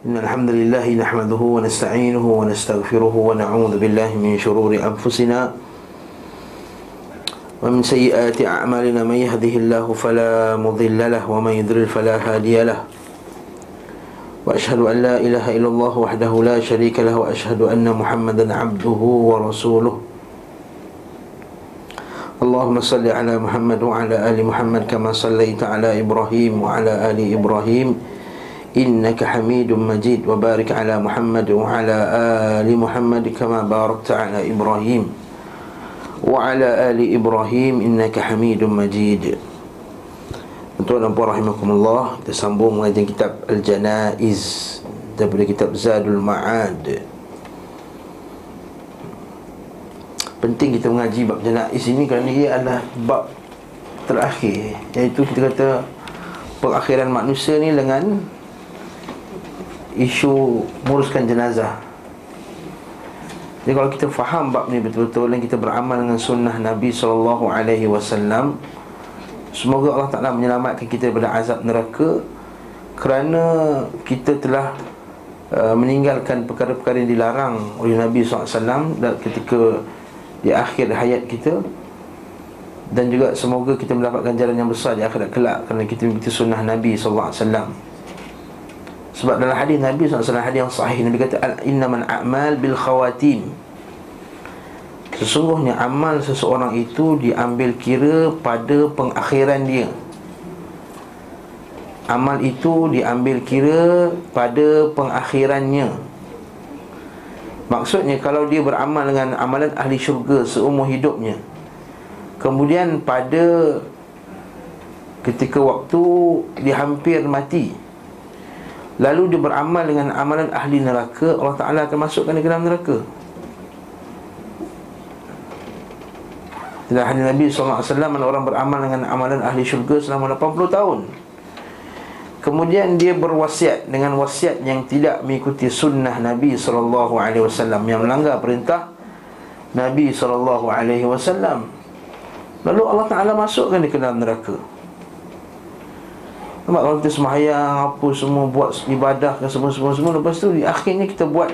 إن الحمد لله نحمده ونستعينه ونستغفره ونعوذ بالله من شرور أنفسنا ومن سيئات أعمالنا من يهده الله فلا مضل له ومن يضلل فلا هادي له وأشهد أن لا إله إلا الله وحده لا شريك له وأشهد أن محمدا عبده ورسوله. اللهم صل على محمد وعلى آل محمد كما صليت على إبراهيم وعلى آل إبراهيم. إنك حميد مجيد وبارك على محمد وعلى آل محمد كما باركت على إبراهيم وعلى آل إبراهيم إنك حميد مجيد Tuan dan puan rahimakumullah Kita sambung mengajar kitab Al-Janaiz Daripada kitab Zadul Ma'ad Penting kita mengaji bab Janaiz ini Kerana ia adalah bab terakhir Iaitu kita kata Pengakhiran manusia ni dengan Isu muruskan jenazah. Jadi kalau kita faham bab ni betul-betul Dan kita beramal dengan sunnah Nabi SAW Semoga Allah Ta'ala menyelamatkan kita daripada azab neraka Kerana kita telah uh, meninggalkan perkara-perkara yang dilarang oleh Nabi SAW dan ketika di akhir hayat kita. Dan juga semoga kita mendapatkan jalan yang besar di akhirat kelak Kerana kita mengikuti sunnah Nabi SAW Sebab dalam hadis Nabi SAW hadis yang sahih Nabi kata Innaman a'mal bil khawatim. Sesungguhnya amal seseorang itu diambil kira pada pengakhiran dia. Amal itu diambil kira pada pengakhirannya. Maksudnya kalau dia beramal dengan amalan ahli syurga seumur hidupnya Kemudian pada ketika waktu dia hampir mati Lalu dia beramal dengan amalan ahli neraka Allah Ta'ala akan masukkan dia ke dalam neraka. Dalam hadis Nabi SAW Orang beramal dengan amalan ahli syurga selama 80 tahun. Kemudian dia berwasiat dengan wasiat yang tidak mengikuti sunnah Nabi SAW Yang melanggar perintah Nabi SAW Lalu Allah Ta'ala masukkan dia ke dalam neraka Nampak kalau kita semayang Apa semua buat ibadah ke semua-semua Lepas tu di akhirnya kita buat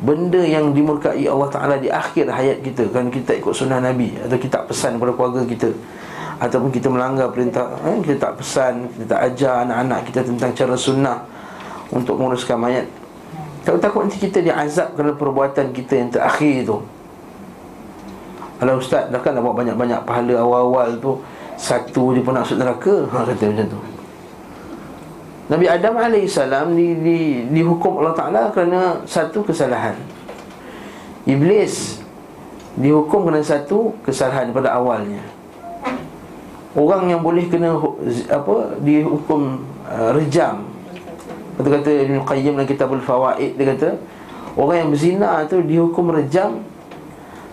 benda yang dimurkai Allah Ta'ala di akhir hayat kita. Kan kita ikut sunnah Nabi Atau kita tak pesan kepada keluarga kita. Ataupun kita melanggar perintah eh, Kita tak pesan, kita tak ajar anak-anak kita tentang cara sunnah Untuk menguruskan mayat. Kalau takut nanti kita diazab kerana perbuatan kita yang terakhir tu Kalau Ustaz dah kan dah buat banyak-banyak pahala awal-awal tu. Satu dia pun nak masuk neraka. Ha, Kata macam tu Nabi Adam AS di, di, dihukum Allah Ta'ala kerana satu kesalahan. Iblis dihukum kerana satu kesalahan pada awalnya. Orang yang boleh kena apa dihukum uh, rejam. Kata-kata Ibn Qayyim dalam kitabul Fawaid Dia kata Orang yang berzina tu dihukum rejam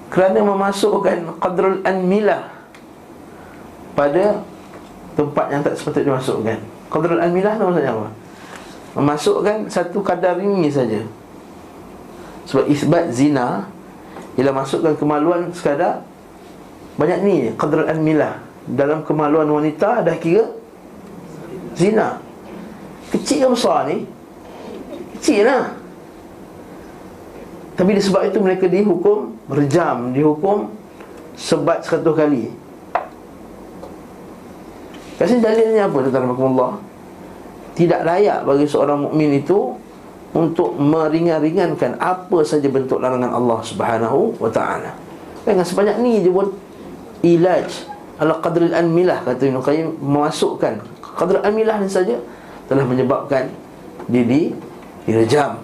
Kerana memasukkan qadrul anmilah Pada tempat yang tak sepatutnya dimasukkan Qadrul al-milah tu maksudnya apa? Memasukkan satu kadar ini saja Sebab isbat zina Ialah masukkan kemaluan sekadar Banyak ni Qadrul al-milah Dalam kemaluan wanita dah kira Zina Kecil ke besar ni? Kecil lah Tapi disebab itu mereka dihukum Berjam Dihukum Sebat seratus kali Kasih dalilnya apa tuan Allah Tidak layak bagi seorang mukmin itu Untuk meringan-ringankan Apa saja bentuk larangan Allah subhanahu wa ta'ala. Dengan sebanyak ni je pun Ilaj Ala qadril anmilah Kata Ibn Qayyim Memasukkan. Qadril anmilah ni saja Telah menyebabkan Didi Direjam.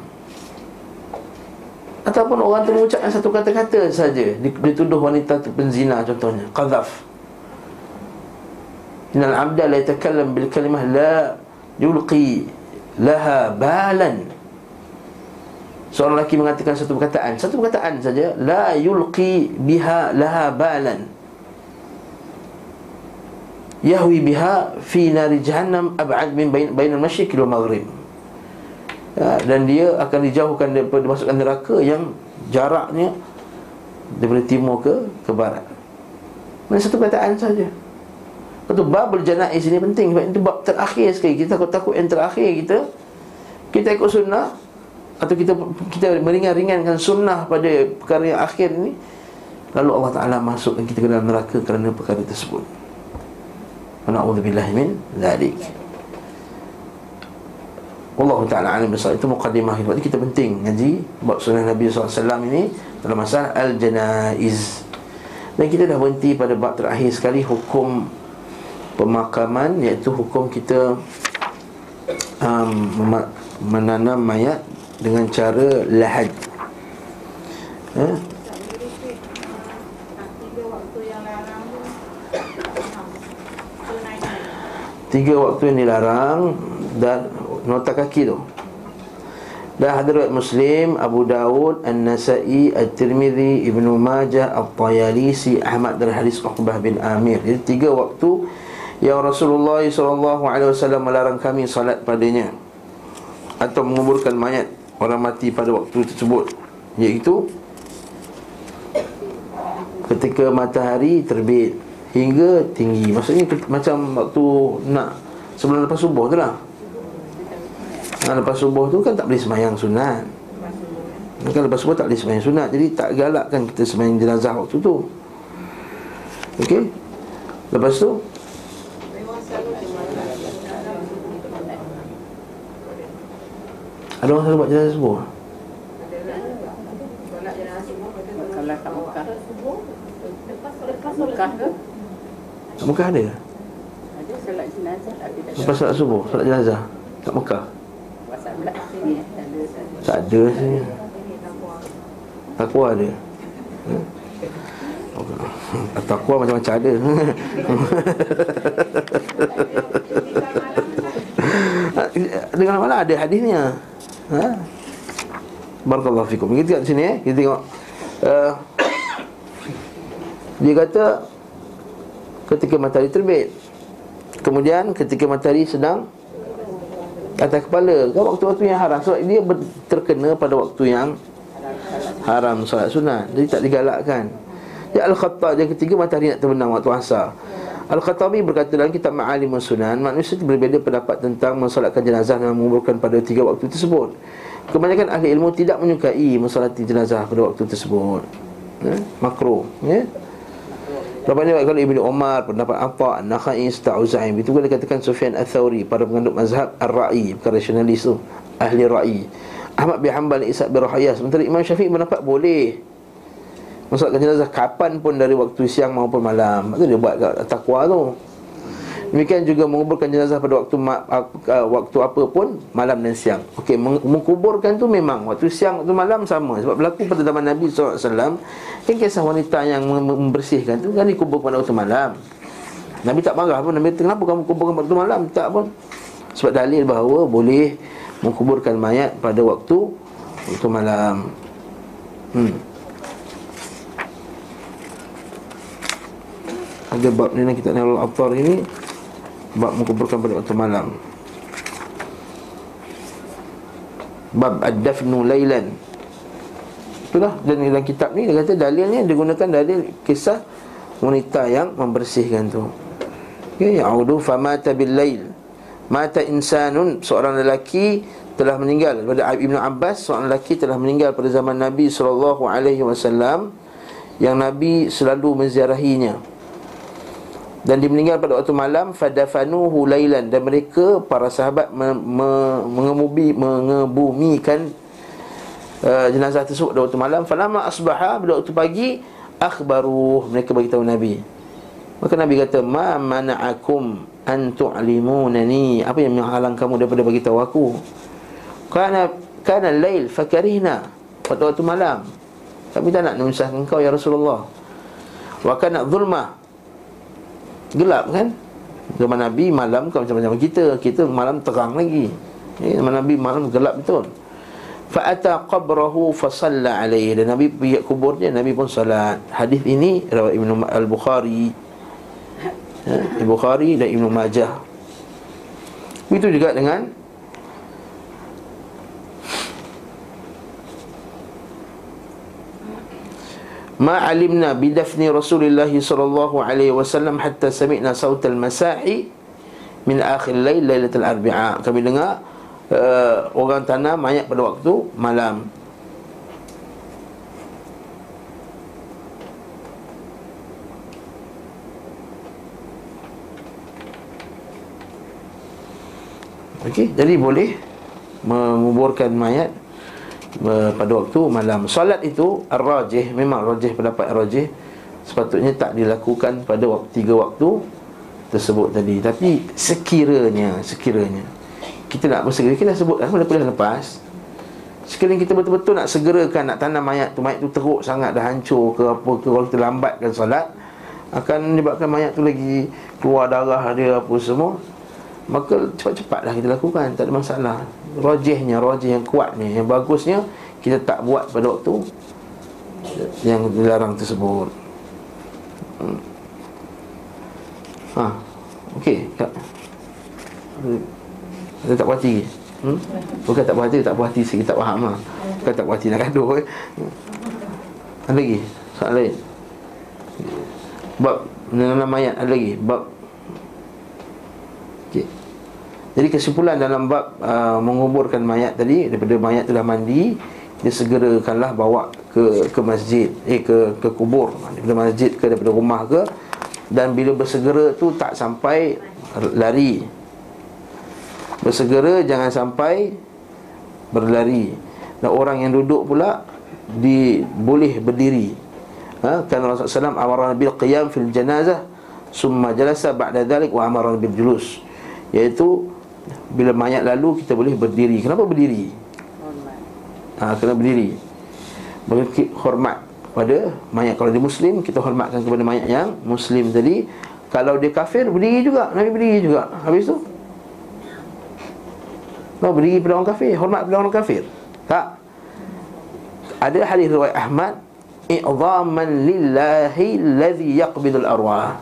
Ataupun orang tu mengucapkan satu kata-kata saja Dituduh wanita tu penzina contohnya Qadhaf Innal abda la yatakallam bil kalimah la yulqi laha balan. Seorang lelaki mengatakan satu perkataan Satu perkataan saja La yulqi biha laha balan. Yahwi biha Fi nari jahannam Ab'ad min bain, bain al-masyik wal maghrib. Ya, Dan dia akan dijauhkan Daripada masukkan neraka Yang jaraknya Daripada timur ke ke barat. Ini satu perkataan saja Lepas tu bab berjanaiz ini penting Sebab itu bab terakhir sekali. Kita takut-takut yang terakhir kita Kita ikut sunnah Atau kita kita meringan-ringankan sunnah pada perkara yang akhir ni Lalu Allah Ta'ala masukkan kita ke dalam neraka kerana perkara tersebut. Na'udzubillah min zalik. Allah Ta'ala alim besar. Itu muqaddimah Sebab kita penting ngaji Bab sunnah Nabi SAW ini Dalam masalah Al-Janaiz. Dan kita dah berhenti pada bab terakhir sekali Hukum pemakaman Iaitu hukum kita um, Menanam mayat Dengan cara lahad. Eh? Tiga waktu yang dilarang Dan nota kaki tu. Dan hadirat Muslim Abu Dawud An-Nasai At-Tirmidhi Ibnu Majah At-Tayalisi Ahmad dan hadis Uqbah bin Amir. Jadi tiga waktu Yang Rasulullah SAW melarang kami salat padanya Atau menguburkan mayat Orang mati pada waktu tersebut. Iaitu Ketika matahari terbit hingga tinggi. Maksudnya macam waktu nak sebelum lepas subuh tu lah. Nah, Lepas subuh tu kan tak boleh semayang sunat. Kan lepas subuh tak boleh semayang sunat. Jadi tak galakkan kita semayang jenazah waktu tu. Okey? Lepas tu Ada orang selalu buat jenazah subuh? Kalau tak Mekah Mekah ke? Kat Mekah ada? Ada solat jenazah Lepas solat subuh, solat jenazah Kat Mekah Tak ada sini Takwa ada hmm? Takwa macam-macam ada Dengan mana ada hadisnya ha? Barakallahu fikum. Kita tengok sini eh. Kita tengok uh, Dia kata ketika matahari terbit Kemudian ketika matahari sedang atas kepala. Kan waktu-waktu yang haram. Sebab dia terkena pada waktu yang haram solat sunat jadi tak digalakkan. Ya al-khattab yang ketiga matahari nak terbenam waktu asar Al-Khattabi berkata dalam kitab Ma'alimun Sunan Manusia berbeza pendapat tentang mensolatkan jenazah Dan menguburkan pada tiga waktu tersebut Kebanyakan ahli ilmu tidak menyukai Mensolati jenazah pada waktu tersebut ya? Makro ya? Berapa kalau Ibnu Umar pendapat apa Nakhai Sta'uzaim itu boleh katakan Sufyan Ats-Tsauri pada pengandung mazhab Ar-Ra'i bukan rasionalis tu ahli ra'i Ahmad bin Hanbal Isa bin Rahayah sementara Imam Syafi'i pendapat boleh Masalah jenazah kapan pun dari waktu siang maupun malam Itu dia buat takwa tu Demikian juga menguburkan jenazah pada waktu ma- waktu apa pun malam dan siang. Okey, menguburkan tu memang waktu siang waktu malam sama sebab berlaku pada zaman Nabi SAW kan kisah wanita yang membersihkan tu kan dikubur pada waktu malam. Nabi tak marah pun Nabi kata kenapa kamu kuburkan pada waktu malam? Tak pun. Sebab dalil bahawa boleh menguburkan mayat pada waktu waktu malam. Hmm. Ada bab ni kita nak al ini. Bab menguburkan pada waktu malam. Bab ad-dafnu laylan. Itulah dan dalam kitab ni dia kata dalilnya dia gunakan dalil kisah wanita yang membersihkan tu. Okay, ya ya'udu famata bil lail. Mata insanun seorang lelaki telah meninggal. Pada Ibnu Abbas seorang lelaki telah meninggal pada zaman Nabi wasallam yang Nabi selalu menziarahinya dan dia meninggal pada waktu malam fadafanuhu lailan. Dan mereka para sahabat me, me, mengemubi mengebumikan uh, jenazah tersebut pada waktu malam. Falama asbaha pada waktu pagi akhbaru mereka bagi tahu nabi. Maka nabi kata ma mana'akum an tu'limunani? Apa yang menghalang kamu daripada bagi tahu aku? Kana kana lail fakarina. Pada waktu malam. Kami tak nak menyusahkan engkau ya Rasulullah. Wa kana dhulma Gelap kan? Zaman Nabi malam kan macam-macam. Kita Kita malam terang lagi. Ya, Zaman Nabi malam gelap betul. Fa'ata qabrahu fasalla alaihi Dan Nabi pergi kubur dia Nabi pun salat. Hadis ini Rawat Ibn Al-Bukhari. Ya, Al-Bukhari dan Ibn Majah. Itu juga dengan ما علمنا بدفن رسول الله صلى الله عليه وسلم حتى سمعنا صوت المساعي من آخر الليل ليلة الأربعاء kami dengar uh, orang tanam mayat pada waktu malam Okey, jadi boleh menguburkan mayat uh, pada waktu malam. Solat itu ar-rajih, memang rajih pendapat rajih sepatutnya tak dilakukan pada waktu tiga waktu tersebut tadi. Tapi sekiranya, sekiranya kita nak bersegera, kita dah sebutkan pada kuliah lepas. Sekiranya kita betul-betul nak segerakan nak tanam mayat tu, mayat tu teruk sangat dah hancur ke apa ke kalau kita lambatkan solat akan menyebabkan mayat tu lagi keluar darah dia apa semua Maka cepat-cepatlah kita lakukan Tak ada masalah Rajihnya, rajih yang kuatnya Yang bagusnya Kita tak buat pada waktu Yang dilarang tersebut hmm. Ha Okey tak. Ada tak puas hati hmm? Bukan tak puas hati, tak puas hati sikit tak faham lah Bukan tak puas hati nak gaduh eh? Ada lagi Soalan lain Bab Menanam mayat ada lagi Bab Okay. Jadi kesimpulan dalam bab uh, menguburkan mayat tadi daripada mayat telah mandi dia segerakanlah bawa ke ke masjid eh ke ke kubur. Daripada masjid ke daripada rumah ke. Dan bila bersegera tu tak sampai lari. Bersegera jangan sampai berlari. Dan orang yang duduk pula di boleh berdiri. Ha? Kan Rasulullah SAW amara bil qiyam fil janazah summa jalasa ba'da dhalik wa amara bil julus. Iaitu Bila mayat lalu kita boleh berdiri. Kenapa berdiri? Hormat. Ha, Kena berdiri. Bagi hormat pada mayat. Kalau dia Muslim kita hormatkan kepada mayat yang Muslim tadi. Kalau dia kafir berdiri juga. Nabi berdiri juga. Habis tu? No, berdiri pada orang kafir? Hormat pada orang kafir? Tak. Ada hadis riwayat Ahmad I'zaman lillahi Lazi yaqbidul arwah.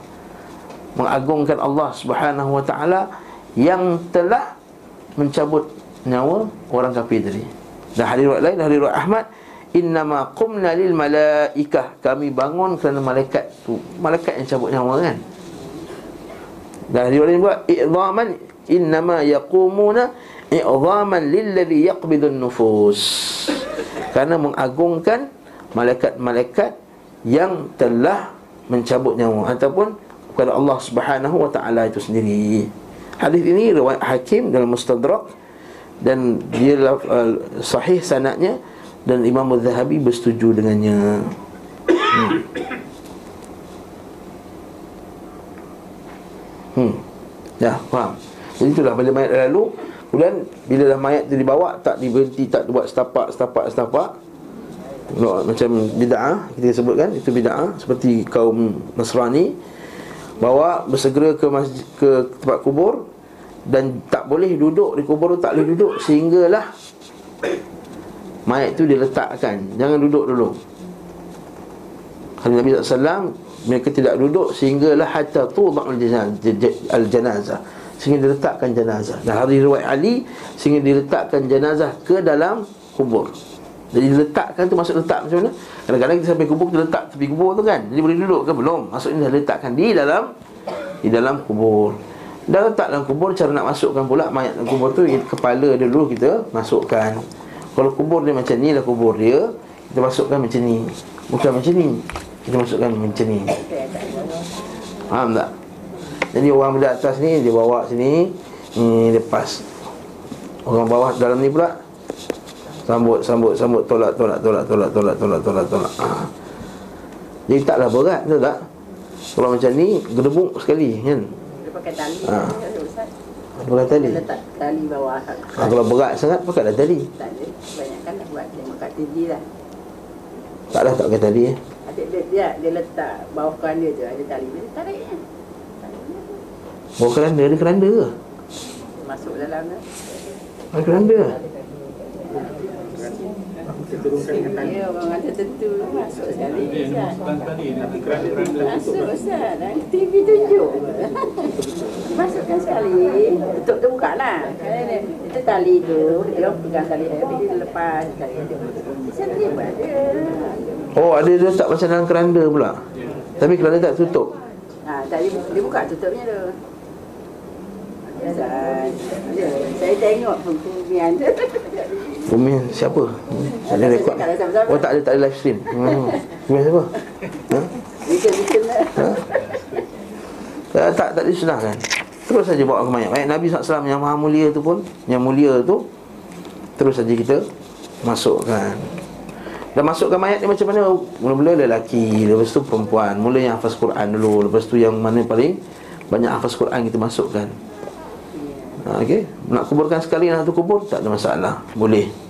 Mengagungkan Allah subhanahu wa ta'ala yang telah mencabut nyawa orang kafir tadi. Dan hadis riwayat lain dari riwayat Ahmad innama qumna lil malaikah. Kami bangun kerana malaikat tu malaikat yang cabut nyawa kan? Dan hadis lain buat i'zaman innama yaqumuna i'zaman lil ladzi yaqbidu nufus kerana mengagungkan malaikat-malaikat yang telah mencabut nyawa. Ataupun kepada Allah Subhanahu wa taala itu sendiri Hadis ini riwayat Hakim dalam Mustadrak dan dia uh, sahih sanadnya dan Imam Az-Zahabi bersetuju dengannya. Hmm. hmm. Ya, faham. Jadi itulah bila mayat lalu Kemudian bila dah mayat tu dibawa Tak diberhenti, tak buat setapak, setapak, setapak Macam bida'ah Kita sebutkan, itu bida'ah Seperti kaum Nasrani Bawa bersegera ke masjid, ke tempat kubur dan tak boleh duduk di kubur tak boleh duduk. Sehinggalah mayat tu diletakkan. Jangan duduk dulu. Nabi SAW mereka tidak duduk sehinggalah hatta tu al-janazah. Sehingga diletakkan jenazah. Dan hari riwayat Ali sehingga diletakkan jenazah ke dalam kubur. Jadi diletakkan tu maksud letak macam mana? Kadang-kadang kita sampai kubur kita letak tepi kubur tu kan? Jadi boleh duduk ke belum? Maksudnya dah letakkan di dalam di dalam kubur Dah letak dalam kubur Cara nak masukkan pula mayat dalam kubur tu Kepala dia dulu kita masukkan. Kalau kubur dia macam ni lah kubur dia Kita masukkan macam ni. Bukan macam ni. Kita masukkan macam ni. Faham tak? Jadi orang di atas ni Dia bawa sini Ni lepas. Orang bawah dalam ni pula Sambut, sambut, sambut Tolak, tolak, tolak, tolak, tolak, tolak, tolak, tolak. Ha. Jadi taklah berat, betul tak? Kalau macam ni, gedebuk sekali kan pakai tali. Ha. Pakai tali? Letak tali bawah. Ha, Kalau berat sangat, pakailah tali. Tak ada, kebanyakan nak buat dia makan tinggi lah. Tak lah, tak pakai tali eh. Adik dia, dia, dia letak bawah keranda tu ada tali. Dia tarik kan Bawah keranda, ada keranda ke? Masuk dalam tu. Ada keranda Ya, orang ada tentu masuk sekali Ustaz. Masuk Ustaz, TV tunjuk. Masukkan sekali. Tutup tu buka lah. Itu tali tu, dia pegang tali habis dia lepas tali dia. Sendiri pun ada. Oh, ada dia letak macam dalam keranda pula. Tapi keranda tak tutup. Ha, tadi dia buka tutupnya tu. Saya tengok pembumian Bumi siapa? Tak ada rekod Oh tak ada, tak ada live stream. Hmm. Bumi siapa? Ha? Lah. Ha? Tak, tak, tak disunahkan. Terus saja bawa ke mayat Mayat Nabi SAW yang maha mulia tu pun Yang mulia tu Terus saja kita Masukkan. Dan masukkan mayat ni macam mana? Mula-mula lelaki Lepas tu perempuan. Mula yang hafaz Quran dulu Lepas tu yang mana paling Banyak hafaz Quran kita masukkan. Ha, Okay Nak kuburkan sekali dalam satu kubur Tak ada masalah. Boleh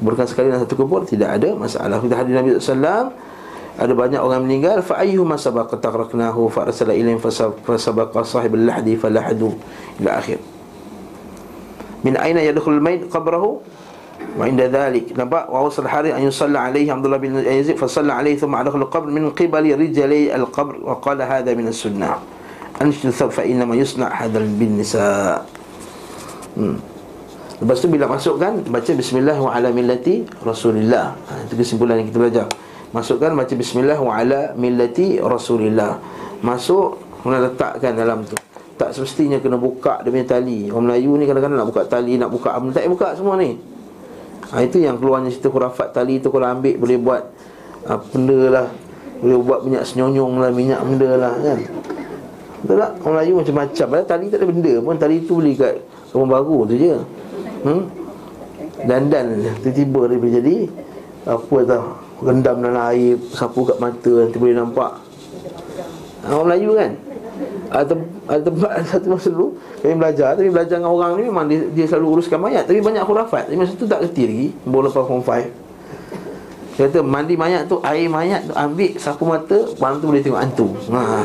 Kuburkan sekali dalam satu kubur Tidak ada masalah. Kita hadir Nabi SAW ada banyak orang meninggal fa ayyuhuma sabaqa taqraknahu fa arsala ilayhim fa sabaqa sahibul lahdi falahadu ila akhir. Min aina yadkhul al-mayt qabrahu? Wa inda dhalik. Nampak wa wasal hari an yusalla alayhi Abdullah bin Yazid fa salla alayhi thumma adkhala al-qabr min qibali rijali al-qabr wa qala hadha min as-sunnah. Thab fa inna ma yusna hadha bin nisa. Hmm. Lepas tu bila masukkan baca bismillah wa ala millati rasulillah. Ha, itu kesimpulan yang kita belajar. Masukkan baca bismillah wa ala millati rasulillah. Masuk Kemudian letakkan dalam tu. Tak semestinya kena buka dia punya tali. Orang Melayu ni kadang-kadang nak buka tali Nak buka apa Tak buka semua ni. Ha, Itu yang keluarnya cerita khurafat. Tali tu Kalau ambil boleh buat ha, Benda lah. Boleh buat minyak senyonyong lah Minyak benda lah kan? Betul tak? Orang Melayu macam-macam. Padahal tali tak ada benda pun. Tali tu beli kat Rumah baru tu je hmm? Dandan Tiba-tiba dia boleh jadi Apa tau rendam dalam air sapu kat mata nanti boleh nampak orang Melayu kan ada, ada tempat satu masa dulu kami belajar tapi belajar dengan orang ni memang dia, dia selalu uruskan mayat tapi banyak khurafat tapi masa tu tak kerti lagi baru lepas form 5 dia kata mandi mayat tu air mayat tu ambil sapu mata malam tu boleh tengok hantu ha.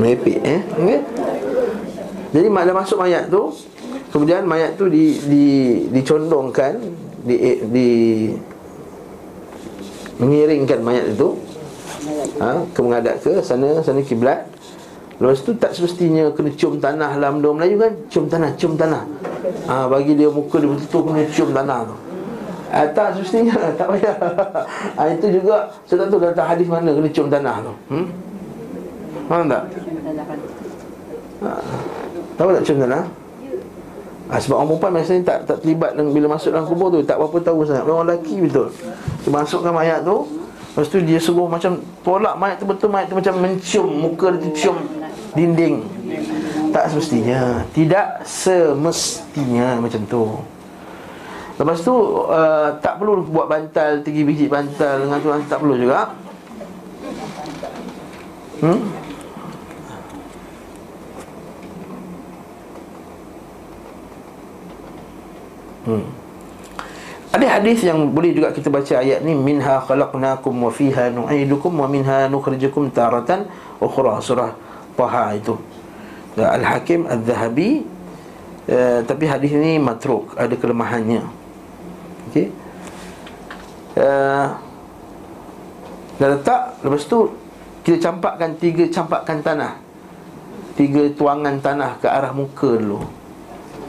Mepik eh okay? Jadi dah masuk mayat tu Kemudian mayat tu di, di, dicondongkan di, di mengiringkan mayat itu ha, ke menghadap ke sana sana kiblat. Lepas tu tak semestinya kena cium tanah dalam benda Melayu kan? Cium tanah cium tanah. Ha, bagi dia muka dia betul kena cium tanah tu. Ha, tak semestinya tak payah. Ha, itu juga saya tak tahu datang hadis mana kena cium tanah tu. Hmm? faham tak? Ha, tahu tak cium tanah ha, Sebab orang perempuan biasanya tak, tak terlibat dengan, Bila masuk dalam kubur tu Tak apa-apa tahu sangat. Orang lelaki betul. Dia masukkan mayat tu Lepas tu dia suruh macam Tolak mayat tu betul Mayat tu macam mencium Muka dia cium dinding. Tak semestinya. Tidak semestinya macam tu. Lepas tu uh, Tak perlu buat bantal Tiga biji bantal Dengan tu tak perlu juga. Hmm? Hmm. Ada hadis yang boleh juga kita baca ayat ni minha khalaqnakum wa fiha nu'idukum wa minha nukhrijukum taratan ukhra surah Taha itu. Ya, Al-Hakim Al-Zahabi uh, tapi hadis ini matruk ada kelemahannya. Okey. Uh, dah letak lepas tu kita campakkan tiga campakkan tanah. Tiga tuangan tanah ke arah muka dulu.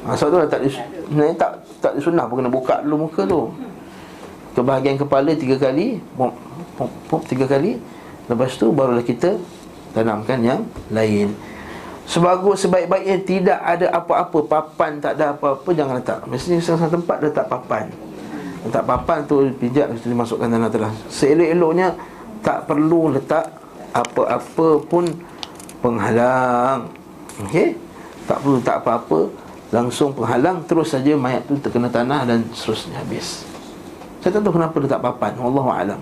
Ha, sebab tu dah tak sebenarnya tak tak sunnah pun kena buka dulu muka tu. Ke bahagian kepala tiga kali, pop, pop, pop, tiga kali. Lepas tu barulah kita tanamkan yang lain. Sebagus sebaik-baiknya tidak ada apa-apa papan tak ada apa-apa jangan letak. Mestinya sesuatu tempat letak papan. Letak papan tu pijak mesti dimasukkan tanah telah. Seelok-eloknya tak perlu letak apa-apa pun penghalang. Okey? Tak perlu tak apa-apa langsung penghalang terus saja mayat tu terkena tanah dan seterusnya habis. Saya tak tahu kenapa dia tak papan. Wallahu a'lam.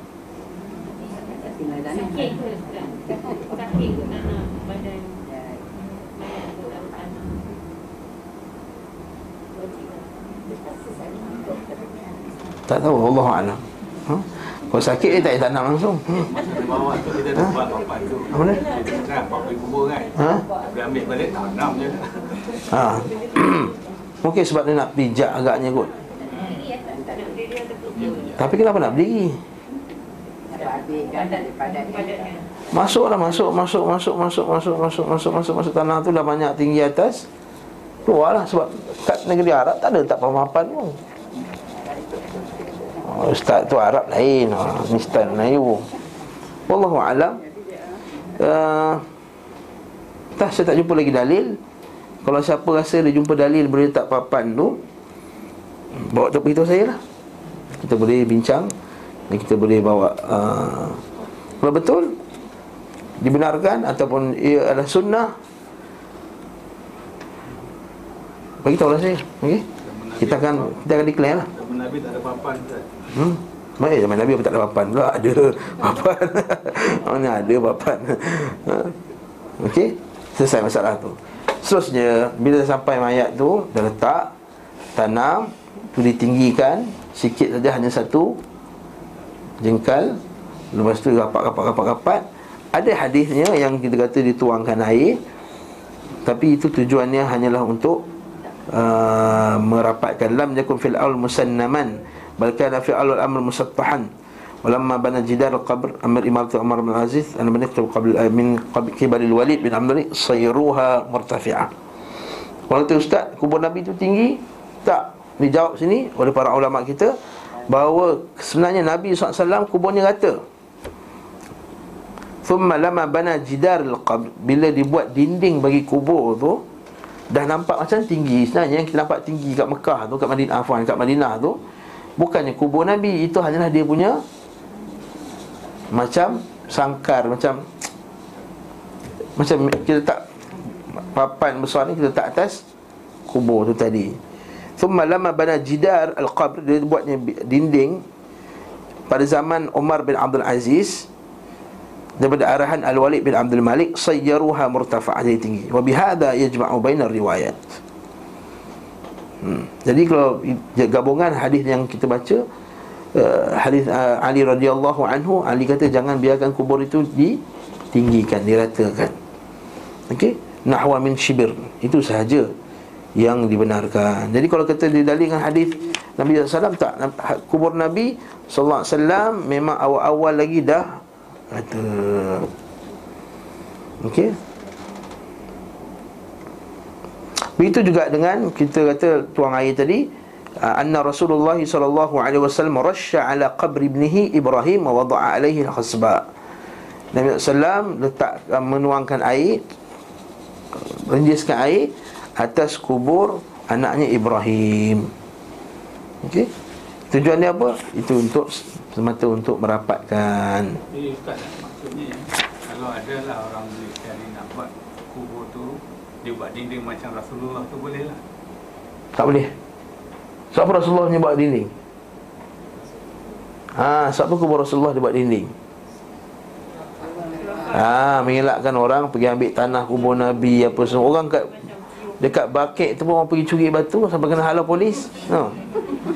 Tak tahu Allah a'lam. Ha? Kalau sakit dia tak payah tanam langsung. Hmm. Bawa tu kita ha? buat papan tu. Apa ni? Kan papan kubur kan. Ha? Dia ambil balik tanam je. Ha. Mungkin sebab dia nak pijak agaknya kot. Tapi kenapa nak berdiri? Masuklah masuk masuk masuk masuk masuk masuk masuk masuk masuk tanah tu dah banyak tinggi atas. Keluarlah sebab kat negeri Arab tak ada tak papan pun. Oh, Ustaz tu Arab lain. Ha, ni Ustaz Melayu. Wallahu alam. Uh, Tak, saya tak jumpa lagi dalil Kalau siapa rasa dia jumpa dalil Boleh letak papan tu Bawa tu beritahu saya lah Kita boleh bincang Dan kita boleh bawa uh, Kalau betul Dibenarkan Ataupun ia adalah sunnah Bagi tahu lah saya okay? Kita akan Kita akan declare lah Zaman Nabi tak ada papan. Hmm. Baik zaman Nabi apa tak ada papan pula Ada papan Mana ada papan ha. Okey Selesai masalah tu Seterusnya Bila sampai mayat tu Dah letak Tanam Tu ditinggikan Sikit saja hanya satu Jengkal Lepas tu rapat-rapat-rapat-rapat. Ada hadisnya yang kita kata dituangkan air Tapi itu tujuannya hanyalah untuk uh, Merapatkan. Lam yakun fil aul musannaman bal kana fi al amr musattahan bana jidar al qabr amr imaratu umar bin aziz bani qabl min qabl kibar al walid bin amr sayruha murtafi'ah. Kalau tu ustaz kubur nabi tu tinggi tak? Dijawab sini oleh para ulama kita bahawa sebenarnya nabi SAW kuburnya rata. Thumma lama bana jidar al-qabr Bila dibuat dinding bagi kubur tu Dah nampak macam tinggi. Sebenarnya yang kita nampak tinggi kat Mekah tu Kat Madinah, Afwan, kat Madinah tu Bukannya kubur Nabi Itu hanyalah dia punya Macam sangkar Macam Macam kita tak Papan besar ni kita tak atas Kubur tu tadi. Thumma lama bana jidar al-qabr Dia buatnya dinding Pada zaman Umar bin Abdul Aziz Daripada arahan Al-Walid bin Abdul Malik Sayyaruha murtafa'ah Jadi tinggi. Wabihada yajma'u bainar riwayat. Hmm. Jadi kalau gabungan hadis yang kita baca uh, hadis uh, Ali radhiyallahu anhu Ali kata jangan biarkan kubur itu ditinggikan diratakan. Okey, nahwa min shibir. Itu sahaja yang dibenarkan. Jadi kalau kita didalilkan hadis Nabi SAW tak ha, kubur Nabi sallallahu alaihi wasallam memang awal-awal lagi dah kata Okey. Begitu juga dengan kita kata tuang air tadi anna Rasulullah sallallahu alaihi wasallam rasya ala qabr ibnihi Ibrahim wa wada'a alaihi al-khasba. Nabi sallam letak uh, menuangkan air renjiskan air atas kubur anaknya Ibrahim. Okey. Tujuannya apa? Itu untuk semata untuk merapatkan. Jadi Ustaz maksudnya Kalau ada lah orang Malaysia ni nak buat kubur tu Dia buat dinding macam Rasulullah tu boleh lah Tak boleh. Sebab apa Rasulullah ni buat dinding? Ha, sebab apa kubur Rasulullah dia buat dinding? Ha, mengelakkan orang pergi ambil tanah kubur Nabi apa semua. Orang kat dekat bakit tu pun orang pergi curi batu sampai kena halau polis. Ha.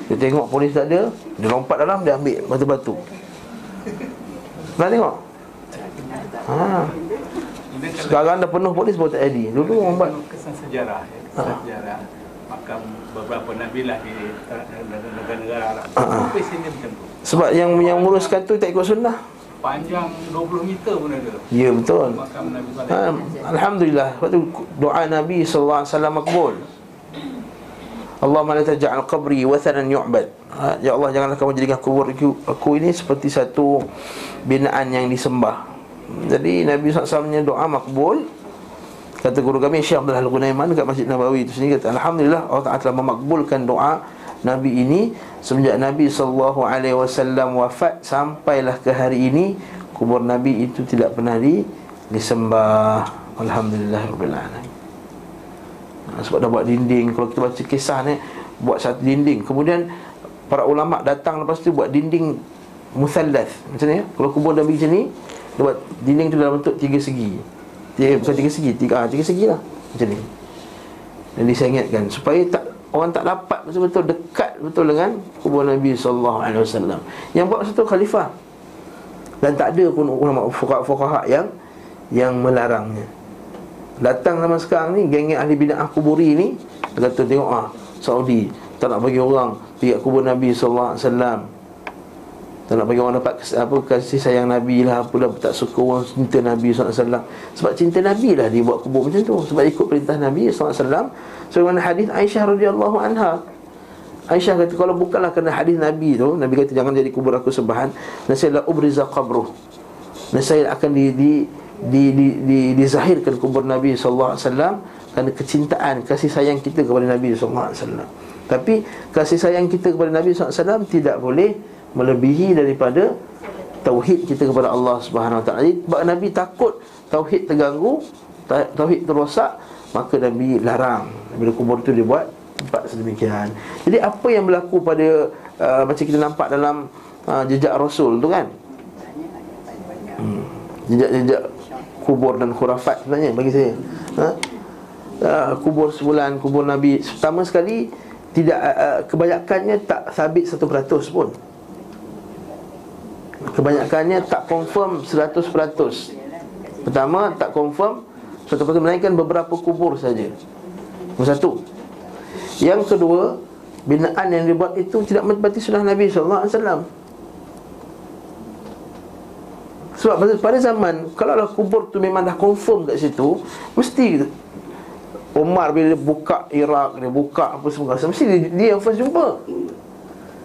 Dia tengok polis tak ada, dia lompat dalam dia ambil batu-batu. Nak tengok? Ha. Sekarang dah penuh polis baru tak jadi. Dulu orang buat kesan sejarah ya, kesan Ha. sejarah makam beberapa nabi lah di negara-negara Arab. Sampai sini macam tu. sebab yang yang menguruskan tu tak ikut sunnah. Panjang 20 meter pun ada. Ya betul. Makam Nabi. Ha, Alhamdulillah Sebab tu doa Nabi SAW makbul Allahumma la taj'al qabri wathanan yu'bad ha, Ya Allah janganlah kamu jadikan kubur aku, aku ini seperti satu binaan yang disembah Jadi Nabi SAW punya doa makbul Kata guru kami Syekh Abdul Al-Gunaiman dekat Masjid Nabawi itu sendiri kata Alhamdulillah Allah Ta'ala telah memakbulkan doa Nabi ini semenjak Nabi sallallahu alaihi wasallam wafat sampailah ke hari ini kubur Nabi itu tidak pernah di disembah. Alhamdulillah rabbil alamin. Sebab dah buat dinding kalau kita baca kisah ni buat satu dinding kemudian para ulama datang lepas tu buat dinding musallas macam ni ya? kalau kubur Nabi macam ni dia buat dinding tu dalam bentuk tiga segi tiga, bukan tiga segi tiga, ah, tiga segi lah macam ni dan saya ingatkan supaya tak orang tak dapat betul-betul dekat betul dengan kubur Nabi wasallam. Yang buat masa tu khalifah. Dan tak ada pun ulama fuqaha yang yang melarangnya. Datang zaman sekarang ni geng-geng ahli bidah kuburi ni dia kata tengok ah Saudi tak nak bagi orang pergi kubur Nabi wasallam. Tak nak bagi orang dapat apa kasih sayang Nabi lah Apalah tak suka orang cinta Nabi SAW Sebab cinta Nabi lah dia buat kubur macam tu. Sebab ikut perintah Nabi SAW Sebagaimana hadis Aisyah radhiyallahu anha. Aisyah kata kalau bukanlah kerana hadis Nabi tu Nabi kata jangan jadi kubur aku sebahan Nasailah ubriza qabruh. Nasailah akan di, di di, di, di, dizahirkan kubur Nabi wasallam kerana kecintaan kasih sayang kita kepada Nabi wasallam. Tapi kasih sayang kita kepada Nabi wasallam tidak boleh melebihi daripada tauhid kita kepada Allah Subhanahu wa taala. Sebab Nabi takut tauhid terganggu, tauhid terosak, maka Nabi larang bila kubur itu dibuat tempat sedemikian. Jadi apa yang berlaku pada uh, macam kita nampak dalam uh, jejak Rasul tu kan? Hmm. Jejak-jejak kubur dan khurafat sebenarnya bagi saya. Ha? Uh, kubur sebulan, kubur Nabi Pertama sekali tidak uh, Kebanyakannya tak sabit 100% pun Kebanyakannya tak confirm 100% Pertama tak confirm 100% melainkan beberapa kubur saja. Nombor satu. Yang kedua Binaan yang dibuat itu tidak menepati sunnah Nabi SAW Sebab pada zaman Kalau lah kubur tu memang dah confirm kat situ Mesti Umar bila buka Iraq Dia buka apa semua Mesti dia, dia yang first jumpa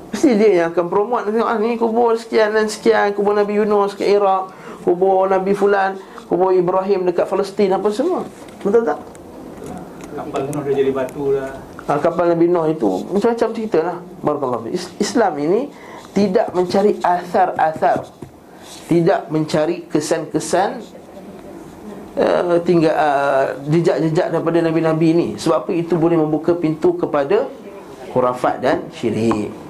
Mesti dia yang akan promote. Tengok ah, ni kubur sekian dan sekian Kubur Nabi Yunus ke Iraq Kubur Nabi Fulan Kubur Ibrahim dekat Palestin Apa semua. Betul tak? Kapal Nuh dah jadi batu dah. Ha, Kapal Nabi Nuh itu Macam-macam cerita lah. Barakallahu Islam ini Tidak mencari asar-asar. Tidak mencari kesan-kesan Uh, tinggal uh, jejak-jejak daripada nabi-nabi ini. Sebab apa? Itu boleh membuka pintu kepada khurafat dan syirik.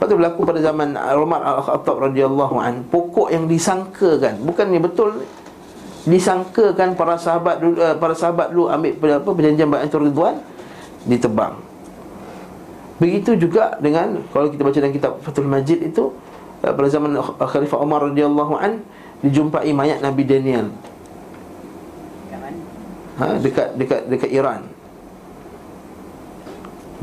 Lepas tu berlaku pada zaman Umar Al-Khattab radhiyallahu an pokok yang disangkakan bukannya betul disangkakan para sahabat dulu, uh, para sahabat dulu ambil apa perjanjian Bai'atul Ridwan ditebang. Begitu juga dengan kalau kita baca dalam kitab Fathul Majid itu uh, pada zaman Khalifah Umar radhiyallahu an dijumpai mayat Nabi Daniel ha, dekat dekat dekat Iran.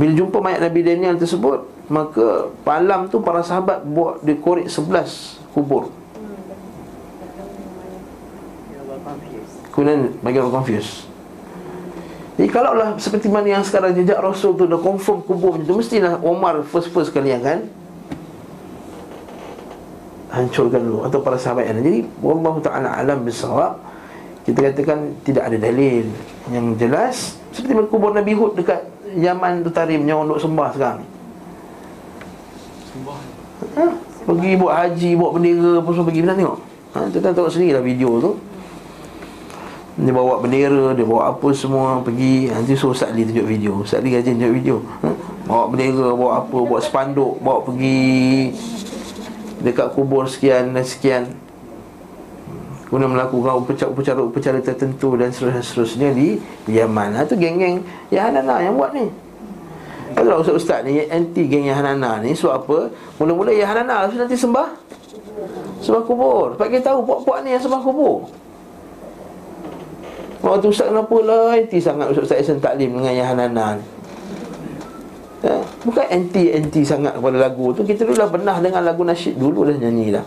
Bila jumpa mayat Nabi Daniel tersebut, maka malam tu para sahabat buat dikorek 11 kubur. Kemudian bagi orang confused. Jadi kalau lah seperti mana yang sekarang jejak Rasul tu dah confirm kubur macam tu Mestilah Omar first-first kali yang kan Hancurkan dulu. Atau para sahabat yang Jadi Wallahu ta'ala alam bisawab kita katakan tidak ada dalil yang jelas. Seperti mana kubur Nabi Hud dekat Yaman tu Tarim yang orang duk sembah sekarang. Ha? Pergi buat haji, buat bendera apa semua pergi mana tengok. Ha, tuan tengok sendirilah video tu. Dia bawa bendera, dia bawa apa semua pergi Nanti suruh Ustaz Ali tunjuk video Ustaz Ali rajin tunjuk video ha? Bawa bendera, bawa apa, bawa spanduk Bawa pergi Dekat kubur sekian dan sekian Kemudian melakukan upacara-upacara tertentu dan seterusnya di Yaman Itu geng-geng Yahanana yang buat ni Kalau ustaz-ustaz ni anti geng Yahanana ni Sebab apa? Mula-mula Yahanana Lepas nanti sembah. Sembah kubur. Sebab kita tahu puak-puak ni yang sembah kubur. Waktu ustaz kenapa lah Anti sangat ustaz Ihsan Taklim dengan Yahanana ni? Ya? Bukan anti-anti sangat kepada lagu tu. Kita dulu dah pernah dengan lagu nasyid Dulu dah nyanyi dah.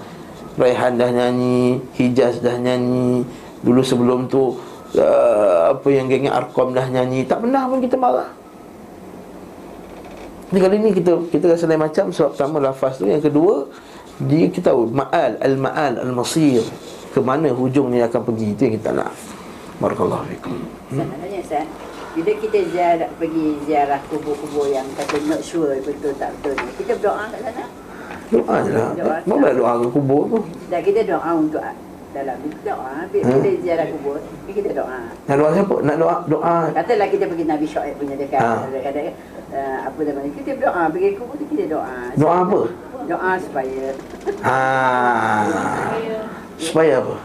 Raihan dah nyanyi Hijaz dah nyanyi. Dulu sebelum tu uh, Apa yang gengnya Arkom dah nyanyi. Tak pernah pun kita marah Jadi kali ni kita kita rasa lain macam Sebab pertama lafaz tu. Yang kedua dia kita tahu Ma'al, al-ma'al, al-masir. Ke mana hujung ni akan pergi. Itu yang kita nak. Barakallahu fikum. Hmm? Sebenarnya bila kita ziarah, pergi ziarah kubur-kubur yang kata not sure betul tak betul ni Kita berdoa kat sana? Doa je lah. Mana doa ke kubur tu? Dan kita doa untuk dalam doa. Bila ha? kita ziarah kubur Kita doa. Nak doa siapa? Nak doa doa. Katalah kita pergi Nabi Shu'aib punya dekat ha. Uh, Apa namanya Kita berdoa Pergi kubur tu kita doa Doa apa? Doa supaya ha. Supaya apa?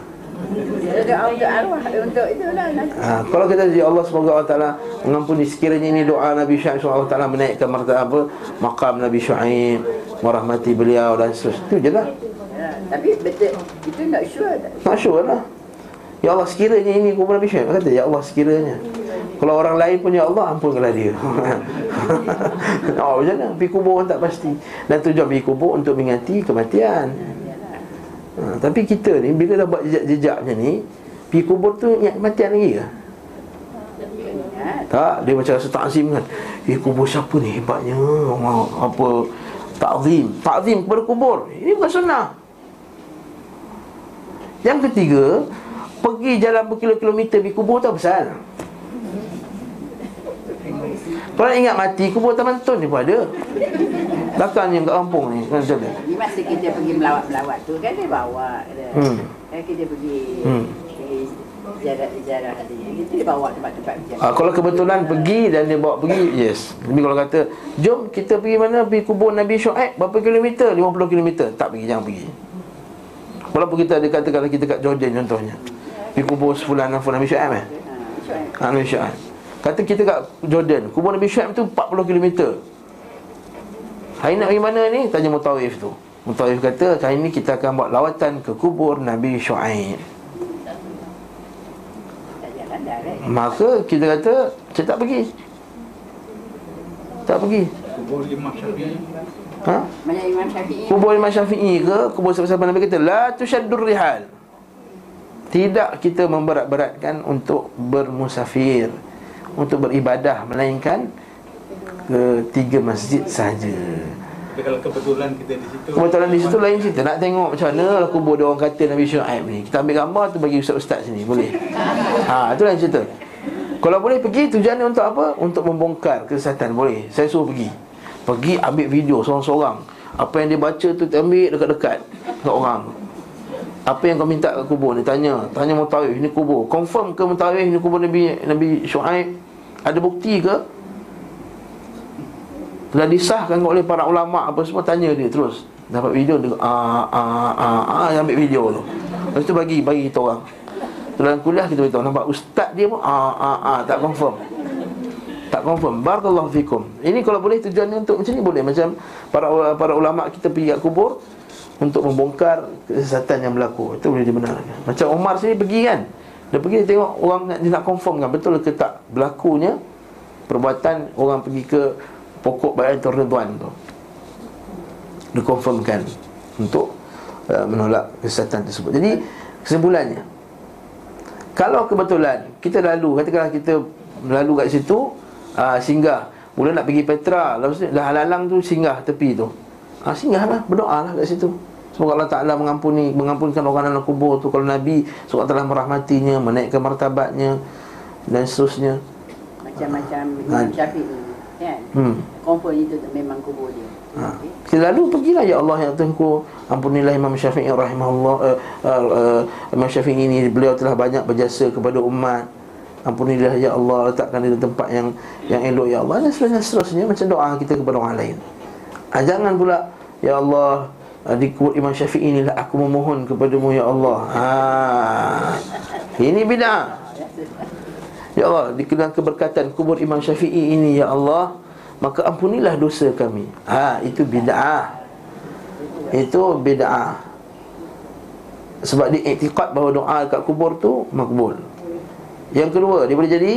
Ha, kalau kita jadi Allah semoga Allah Taala mengampuni sekiranya ini doa Nabi Syuaib semoga Allah Taala menaikkan martabat apa makam Nabi Syuaib merahmati beliau dan seterusnya itu je lah. Ya, tapi betul itu nak sure tak? Nak sure lah. Ya Allah sekiranya ini kubur Nabi Syuaib kata ya Allah sekiranya. Kalau orang lain pun ya Allah ampunkanlah dia. oh macam mana? Pergi kubur tak pasti. Dan tujuan pergi kubur untuk mengingati kematian ha, Tapi kita ni Bila dah buat jejak-jejak macam ni Pergi kubur tu ingat kematian lagi ke? Tak, dia macam rasa takzim kan Eh kubur siapa ni hebatnya Apa Takzim Takzim kepada kubur Ini bukan sunnah Yang ketiga pergi jalan berkilo-kilometer Pergi kubur tu besar Kalau ingat mati Kubur Taman Tun ni pun ada Belakang yang kat kampung ni kan macam? Di masa kita pergi melawat-melawat tu kan dia bawa dia. Hmm. Kan kita pergi Hmm. pergi ziarah-ziarah dia. Kita bawa tempat-tempat macam Ah, kalau kebetulan pergi dan dia bawa pergi, yes. Tapi kalau kata, jom kita pergi mana? Pergi kubur Nabi Shu'aib berapa kilometer? 50 kilometer. Tak pergi, jangan pergi. Walaupun kita ada kata kalau kita kat Jordan contohnya. Pergi kubur sefulan Nabi Shu'aib eh? Ha, Syuaib. Ha, Nabi. Kata kita kat Jordan, kubur Nabi Shu'aib tu 40 kilometer. Hari nak pergi mana ni? Tanya Mutawif tu. Mutawif kata, hari ni kita akan buat lawatan ke kubur Nabi direct. Maka kita kata, saya tak pergi. Tak pergi. Kubur Imam Syafi'i Ha? Banyak Imam Syafi'i. Kubur Imam Syafi'i ke Kubur sahabat Nabi kata La tushaddur rihal Tidak kita memberat-beratkan Untuk bermusafir Untuk beribadah Melainkan Ketiga masjid sahaja. Tapi kalau kebetulan kita di situ Kebetulan di situ lain cerita. Nak tengok macam mana lah kubur dia orang kata Nabi Syu'aib ni. Kita ambil gambar tu bagi ustaz-ustaz sini Boleh? Ha itu lain cerita. Kalau boleh pergi tujuannya untuk apa? Untuk membongkar kesesatan Boleh? Saya suruh pergi. Pergi ambil video seorang-seorang. Apa yang dia baca tu ambil dekat-dekat Dekat orang. Apa yang kau minta kat kubur ni? Tanya. Tanya Mutawif Ini kubur. Confirm ke Mutawif Ini kubur Nabi Nabi Syuaib Ada bukti ke? Telah disahkan oleh para ulama Apa semua Tanya dia terus. Dapat video dia ah, ah, ah, ah, Ambil video tu. Lepas tu bagi Bagi kita orang. Dalam kuliah kita beritahu Nampak ustaz dia pun ah, ah, ah, Tak confirm. Tak confirm. Barakallahu fikum. Ini kalau boleh tujuannya untuk macam ni boleh. Macam para para ulama kita pergi kat kubur Untuk membongkar kesesatan yang berlaku. Itu boleh dibenarkan. Macam Umar sini pergi kan Dia pergi dia tengok orang nak, dia nak confirm kan Betul ke tak berlakunya Perbuatan orang pergi ke Pokok Bayatul Ridwan tu. Dia confirmkan Untuk uh, menolak kesesatan tersebut. Jadi kesimpulannya Kalau kebetulan Kita lalu Katakanlah kita Lalu kat situ uh, singgah Mula nak pergi Petra Lepas tu dah lalang tu singgah tepi tu. Uh, Singgah lah Berdoa lah kat situ Semoga Allah Ta'ala mengampuni Mengampunkan orang dalam kubur tu Kalau Nabi Semoga telah merahmatinya Menaikkan martabatnya Dan seterusnya Macam-macam Ha. Imam Syafi'i. Kan? hmm. Confirm itu tu memang kubur dia. Ha. Kita lalu pergilah Ya Allah ya Tuhanku Ampunilah Imam Syafi'i rahimahullah uh, uh, uh, Imam Syafi'i ini Beliau telah banyak berjasa kepada umat Ampunilah Ya Allah Letakkan dia di tempat yang Yang elok Ya Allah Dan seterusnya, seterusnya Macam doa kita kepada orang lain ha, Jangan pula Ya Allah Di kubur Imam Syafi'i inilah Aku memohon kepadamu Ya Allah. Ha. Ini bid'ah. Ya Allah Di dalam keberkatan kubur Imam Syafi'i ini Ya Allah Maka ampunilah dosa kami. Ha itu bid'ah. Itu bid'ah. Sebab dia iktiqat bahawa doa kat kubur tu Makbul. Yang kedua Dia boleh jadi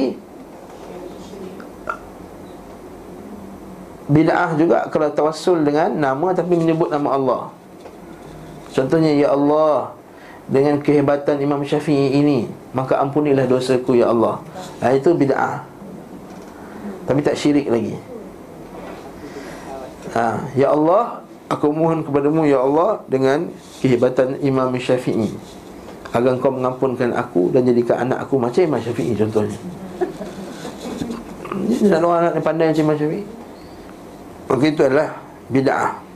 Bid'ah juga Kalau tawassul dengan nama Tapi menyebut nama Allah Contohnya Ya Allah Dengan kehebatan Imam Syafi'i ini Maka ampunilah dosaku Ya Allah. Ha, Itu bid'ah. Tapi tak syirik lagi. Ha, Ya Allah Aku mohon kepadamu Ya Allah Dengan kehebatan Imam Syafi'i. Agar kau mengampunkan aku Dan jadikan anak aku macam Imam Syafi'i contohnya. Ini orang anak yang pandai macam Imam Syafi'i. Maka itu adalah bid'ah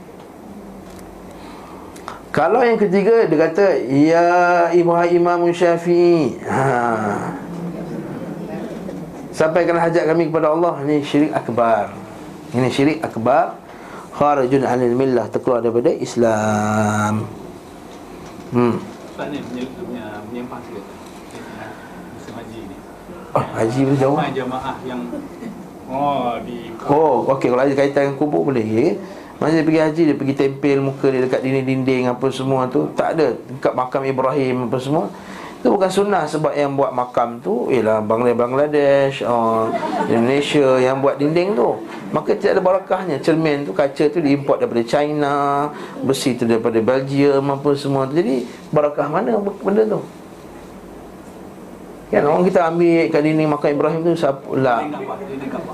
Kalau yang ketiga Dia kata Ya Imam Imam Syafi'i. Ha. Sampaikan hajat kami kepada Allah Ini syirik akbar. Ini syirik akbar. Kharajun anil millah Terkeluar daripada Islam. Hmm. Ustaz ni menye- menye- menyimpang sikit Musim haji ni. Oh, haji boleh jauh jamaah yang Oh di Oh, okey kalau ada kaitan dengan kubur boleh okay? Masa dia pergi haji Dia pergi tempel muka dia dekat dinding-dinding Apa semua tu Tak ada Dekat makam Ibrahim Apa semua. Itu bukan sunnah Sebab yang buat makam tu Ialah Bangla- Bangladesh uh, Indonesia Yang buat dinding tu. Maka tidak ada barakahnya. Cermin tu Kaca tu diimport daripada China Besi tu daripada Belgium Apa semua tu. Jadi Barakah mana benda tu? Kan orang kita ambil kat dinding makam Ibrahim tu sapu lap Kaabah,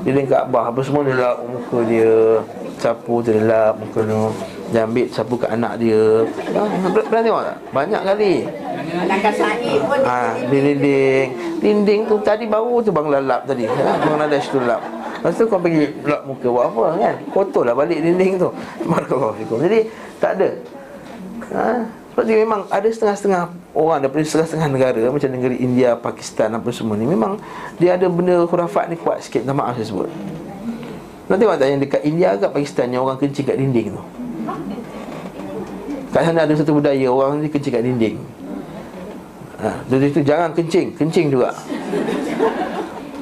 di Kaabah. apa semua dia lap muka dia Sapu tu dia lap muka tu Dia ambil sapu kat anak dia. Ha, Pernah tengok tak? Banyak kali. Anak pun ha, Di dinding. Dinding tu tadi baru tu bang lalap tadi. Ha, Bang lalap tu lap Lepas tu kau pergi lap muka buat apa kan? Kotor lah balik dinding tu. Barakallahu fikum Jadi tak ada. Ha, Sebab dia memang ada setengah-setengah orang Daripada setengah-setengah negara Macam negeri India, Pakistan apa semua ni Memang dia ada benda khurafat ni kuat sikit. Minta maaf saya sebut Nanti tak yang dekat India ke Pakistan Yang orang kencing kat dinding tu? Kat sana ada satu budaya Orang ni kencing kat dinding. Ha, Dari itu jangan kencing Kencing juga.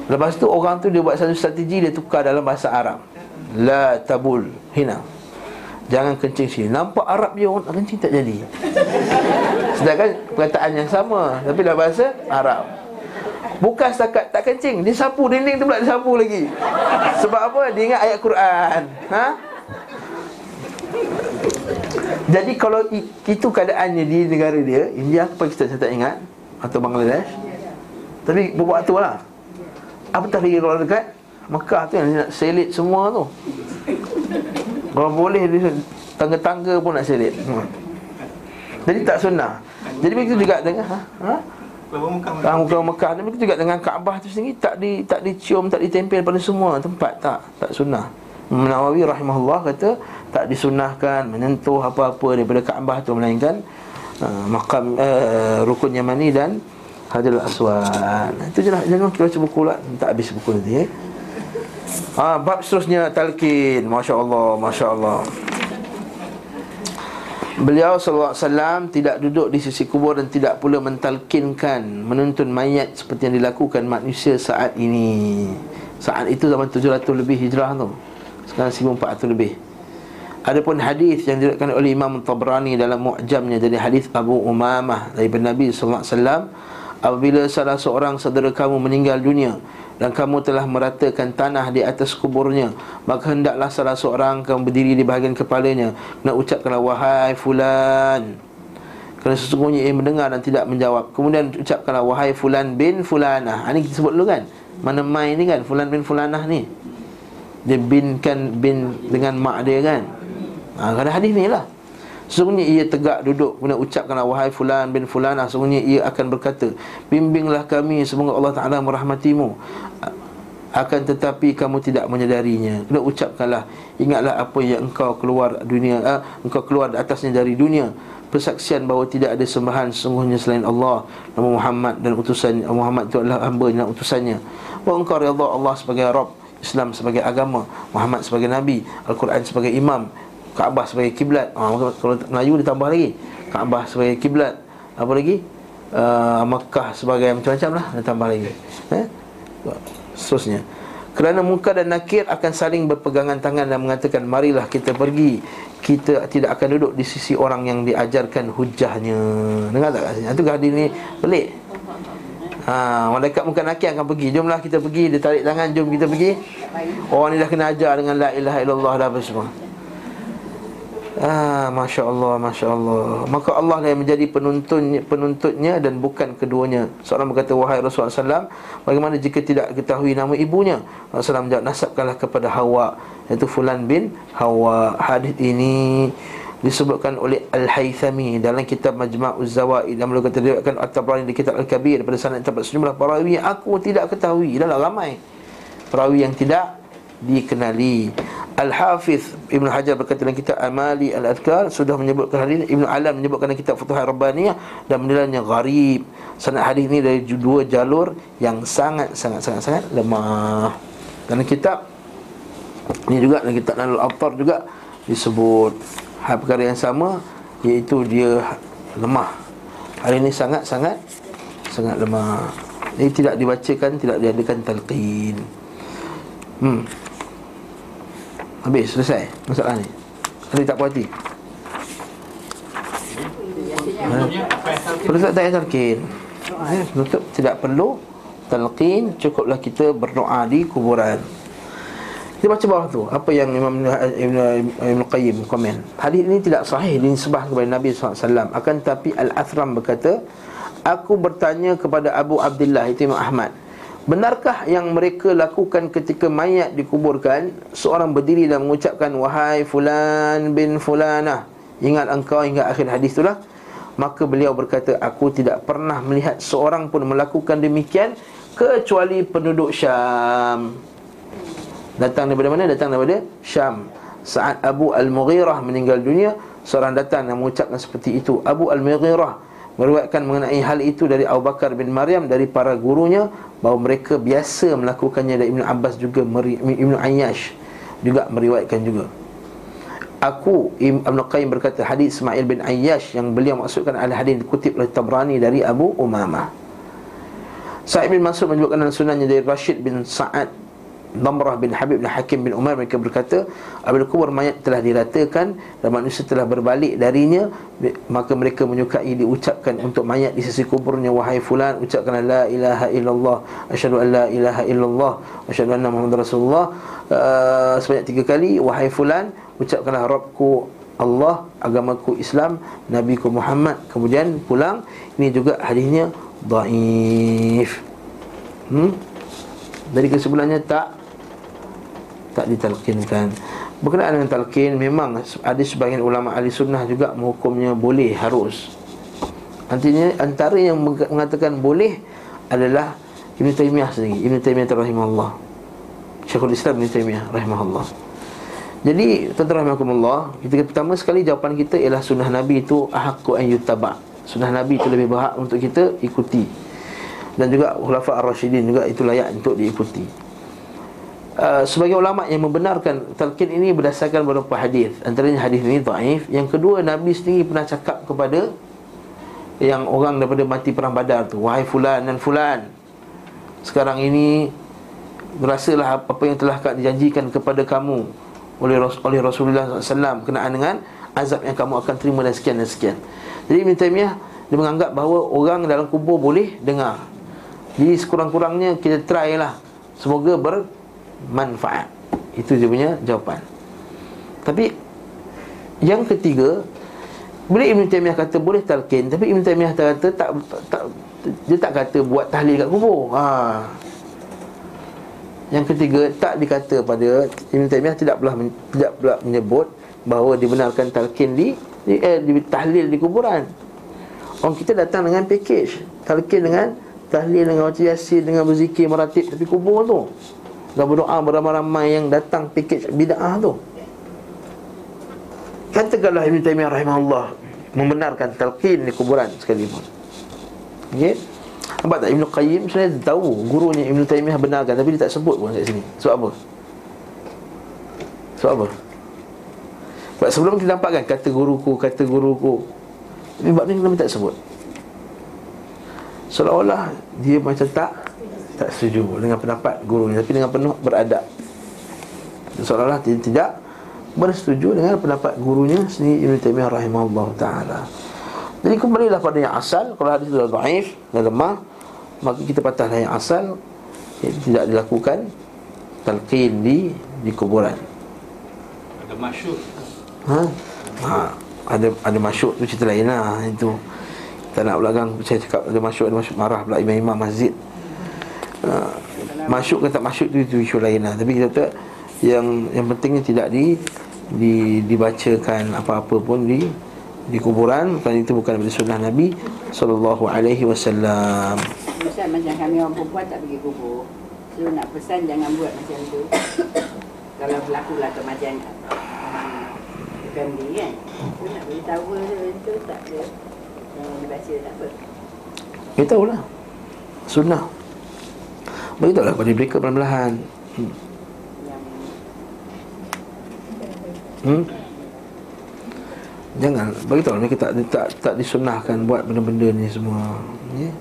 Lepas tu orang tu dia buat satu strategi Dia tukar dalam bahasa Arab. La tabul hina. Jangan kencing sini. Nampak Arab dia orang nak kencing tak jadi. Sedangkan perkataan yang sama Tapi dalam bahasa Arab Bukan setakat tak kencing Dia sapu dinding tu pula dia sapu lagi Sebab apa? Dia ingat ayat Quran Ha? Jadi kalau itu keadaannya di negara dia India ke Pakistan saya tak ingat Atau Bangladesh Tapi beberapa tu lah Apatah lagi kalau dekat Mekah tu yang dia nak selit semua tu Kalau boleh dia Tangga-tangga pun nak selit hmm. Jadi tak sunnah Jadi begitu juga dengan ha? Ha? Kalau muka Ah, muka Mekah begitu juga dengan Kaabah tu sendiri tak di tak dicium, tak ditempel pada semua tempat tak, tak sunnah. Imam Nawawi rahimahullah kata tak disunnahkan menyentuh apa-apa daripada Kaabah tu melainkan uh, makam uh, rukun Yamani dan Hajarul Aswad. Itu je lah jangan kita baca buku lah tak habis buku nanti eh. Ah, bab seterusnya talqin. Masya-Allah, masya-Allah. Beliau SAW tidak duduk di sisi kubur dan tidak pula mentalkinkan Menuntun mayat seperti yang dilakukan manusia saat ini. Saat itu zaman 700 lebih hijrah tu. Sekarang 1400 lebih. Adapun hadis yang diriwayatkan oleh Imam Tabrani dalam Mu'jamnya dari hadis Abu Umamah daripada Nabi sallallahu alaihi wasallam apabila salah seorang saudara kamu meninggal dunia dan kamu telah meratakan tanah di atas kuburnya. Maka hendaklah salah seorang kamu berdiri di bahagian kepalanya. Nak ucapkanlah wahai fulan. Kerana sesungguhnya ia mendengar dan tidak menjawab. Kemudian ucapkanlah Wahai fulan bin fulanah. Ha, Ini kita sebut dulu kan? Mana mai ni kan? Fulan bin fulanah ni. Dia bin kan bin dengan mak dia kan? Ha, Ada hadis ni lah Sesungguhnya ia tegak duduk Kemudian ucapkanlah Wahai fulan bin fulanah Sesungguhnya ia akan berkata Bimbinglah kami Semoga Allah Ta'ala merahmatimu. Akan tetapi kamu tidak menyadarinya Kena ucapkanlah Ingatlah apa yang engkau keluar dunia uh, Engkau keluar atasnya dari dunia. Persaksian bahawa tidak ada sembahan Sesungguhnya selain Allah Nama Muhammad dan utusan Muhammad itu adalah hamba dan utusannya. Bahawa engkau reda Allah sebagai Rabb Islam sebagai agama Muhammad sebagai Nabi Al-Quran sebagai imam Kaabah sebagai kiblat. Ha, Kalau Melayu ditambah lagi. Kaabah sebagai kiblat. Apa lagi? Uh, Makkah sebagai macam-macam lah Ditambah lagi. Eh? seterusnya. Kerana muka dan nakir akan saling berpegangan tangan dan mengatakan marilah kita pergi. Kita tidak akan duduk di sisi orang yang diajarkan hujahnya. Dengar tak kat sini? Itu hadis ni pelik. Ha, malaikat muka nakir akan pergi. Jomlah kita pergi. Dia tarik tangan Jom kita pergi. Orang ni dah kena ajar dengan La ilaha illallah dah apa semua Ah, Masya Allah, Masya Allah Maka Allah lah yang menjadi penuntun, penuntutnya Dan bukan keduanya. Seorang berkata, wahai Rasulullah SAW Bagaimana jika tidak ketahui nama ibunya? Rasulullah menjawab, nasabkanlah kepada Hawa Iaitu Fulan bin Hawa. Hadis ini disebutkan oleh Al-Haythami dalam kitab Majma'uz Zawaid dan beliau kata diriwayatkan At-Tabrani di kitab Al-Kabir. Pada sanad terdapat sejumlah perawi aku tidak ketahui. Dalam ramai perawi yang tidak dikenali. Al-Hafiz Ibn Hajar berkata dalam kitab Amali Al-Adhkar sudah menyebutkan hadis Ibn Alam menyebutkan dalam kitab Futuhah Rabbaniyah dan menilainya gharib. Sanad hadis ini dari dua jalur yang sangat sangat sangat sangat lemah. Dalam kitab ini juga dalam kitab Nalul Abtar juga disebut. Hal perkara yang sama iaitu dia lemah. Hari ini sangat sangat sangat lemah. Ini tidak dibacakan tidak diadakan talqin. Hmm habis selesai masalah ni. Ada tak salah perlu tak payah talqin tutup tidak perlu. Talqin cukuplah kita berdoa di kuburan. Kita baca bawah tu Apa yang Imam Ibn, Ibn Qayyim komen. Hadis ini tidak sahih Dinisbah kepada Nabi SAW Akan tapi Al-Athram berkata Aku bertanya kepada Abu Abdullah Itu Imam Ahmad Benarkah yang mereka lakukan ketika mayat dikuburkan? Seorang berdiri dan mengucapkan Wahai fulan bin fulanah. Ingat engkau hingga akhir hadis itulah. Maka beliau berkata Aku tidak pernah melihat seorang pun melakukan demikian Kecuali penduduk Syam. Datang daripada mana? Datang daripada Syam. Saat Abu Al-Mughirah meninggal dunia Seorang datang yang mengucapkan seperti itu. Abu Al-Mughirah Meriwayatkan mengenai hal itu dari Abu Bakar bin Maryam Dari para gurunya Bahawa mereka biasa melakukannya. Dan Ibn Abbas juga Ibn Ayyash Juga meriwayatkan juga. Aku Ibn Qayyim berkata hadis Ismail bin Ayyash Yang beliau maksudkan adalah hadis dikutip oleh Tabrani Dari Abu Umamah. Sa'id bin Mansur menyebutkan dalam sunannya dari Rashid bin Sa'ad Namrah bin Habib bin Hakim bin Umar mereka berkata apabila kubur mayat telah diratakan dan manusia telah berbalik darinya maka mereka menyukai diucapkan untuk mayat di sisi kuburnya wahai fulan ucapkan la ilaha illallah asyhadu an la ilaha illallah asyhadu anna muhammadar rasulullah. Uh, sebanyak tiga kali wahai fulan ucapkanlah rabbku Allah agamaku Islam nabiku Muhammad. Kemudian pulang ini juga hadisnya dhaif hmm? Dari kesimpulannya tak tak ditalkinkan. Berkenaan dengan talqin Memang ada sebagian ulama ahli sunnah juga Menghukumnya boleh, harus. Artinya antara yang mengatakan boleh Adalah Ibn Taymiyah sendiri. Ibn Taymiyah rahimahullah. Syekhul Islam Ibn Taymiyah rahimahullah. Jadi tuan-tuan rahimahullah Kita pertama sekali jawapan kita Ialah sunnah Nabi itu Ahakku an yutabak Sunnah Nabi itu lebih berhak untuk kita ikuti. Dan juga Khulafah Ar-Rashidin juga Itu layak untuk diikuti Uh, sebagai ulama yang membenarkan talqin ini berdasarkan beberapa hadis. Antaranya hadis ini dhaif. Yang kedua nabi sendiri pernah cakap kepada yang orang daripada mati perang badar tu wahai fulan dan fulan sekarang ini berasalah apa yang telah dijanjikan kepada kamu oleh oleh Rasulullah SAW kenaan dengan azab yang kamu akan terima dan sekian dan sekian. Jadi Ibn Taymiyah dia menganggap bahawa orang dalam kubur boleh dengar. Jadi sekurang-kurangnya kita try lah. Semoga ber manfaat. Itu dia punya jawapan. Tapi Yang ketiga Boleh Ibn Taymiyah kata boleh talqin Tapi Ibn Taymiyah kata tak, tak, Dia tak kata buat tahlil kat kubur. Ha. Yang ketiga Tak dikata pada Ibn Taymiyah tidak pula, tidak pula menyebut Bahawa dibenarkan talqin di, di, eh, di Tahlil di kuburan. Orang kita datang dengan package Talqin dengan Tahlil dengan baca yasin Dengan berzikir meratib Tapi kubur tu dan berdoa beramai-ramai yang datang pikir bid'ah tu Katakanlah Ibn Taymiyah rahimahullah Membenarkan talqin di kuburan sekalipun Okey Nampak tak Ibn Qayyim sebenarnya tahu Gurunya Ibn Taymiyah benarkan Tapi dia tak sebut pun kat sini Sebab apa? Sebab apa? Sebab sebelum kita nampak kan Kata guruku, kata guruku sebab ni kenapa tak sebut? Seolah-olah dia macam tak tak setuju dengan pendapat gurunya tapi dengan penuh beradab. Seolah-olah tidak, bersetuju dengan pendapat gurunya sendiri Ibn Taymiyah rahimahullah ta'ala. Jadi kembalilah pada yang asal kalau hadis itu dhaif dan lemah maka kita patahlah yang asal iaitu tidak dilakukan talqin di di kuburan. Ada masyhur ha? ha ada ada masyhur tu cerita lain lah itu. Tak nak belakang saya cakap ada masyhur ada masyhur marah pula imam-imam masjid ha, Masyuk ke tak masyuk tu itu isu lain lah Tapi kita tak yang yang pentingnya tidak di, di dibacakan apa-apa pun di di kuburan kerana itu bukan daripada sunnah Nabi sallallahu alaihi wasallam. Misal macam kami orang perempuan tak pergi kubur. So nak pesan jangan buat macam tu. Kalau berlaku lah macam family kan. So nak beritahu tu tak ada. Yang dibaca tak apa. Tahulah. Sunnah. Beritahulah kepada mereka perlahan-lahan hmm. hmm? Jangan Beritahu mereka tak, tak, tak disunahkan Buat benda-benda ni semua Ya yeah.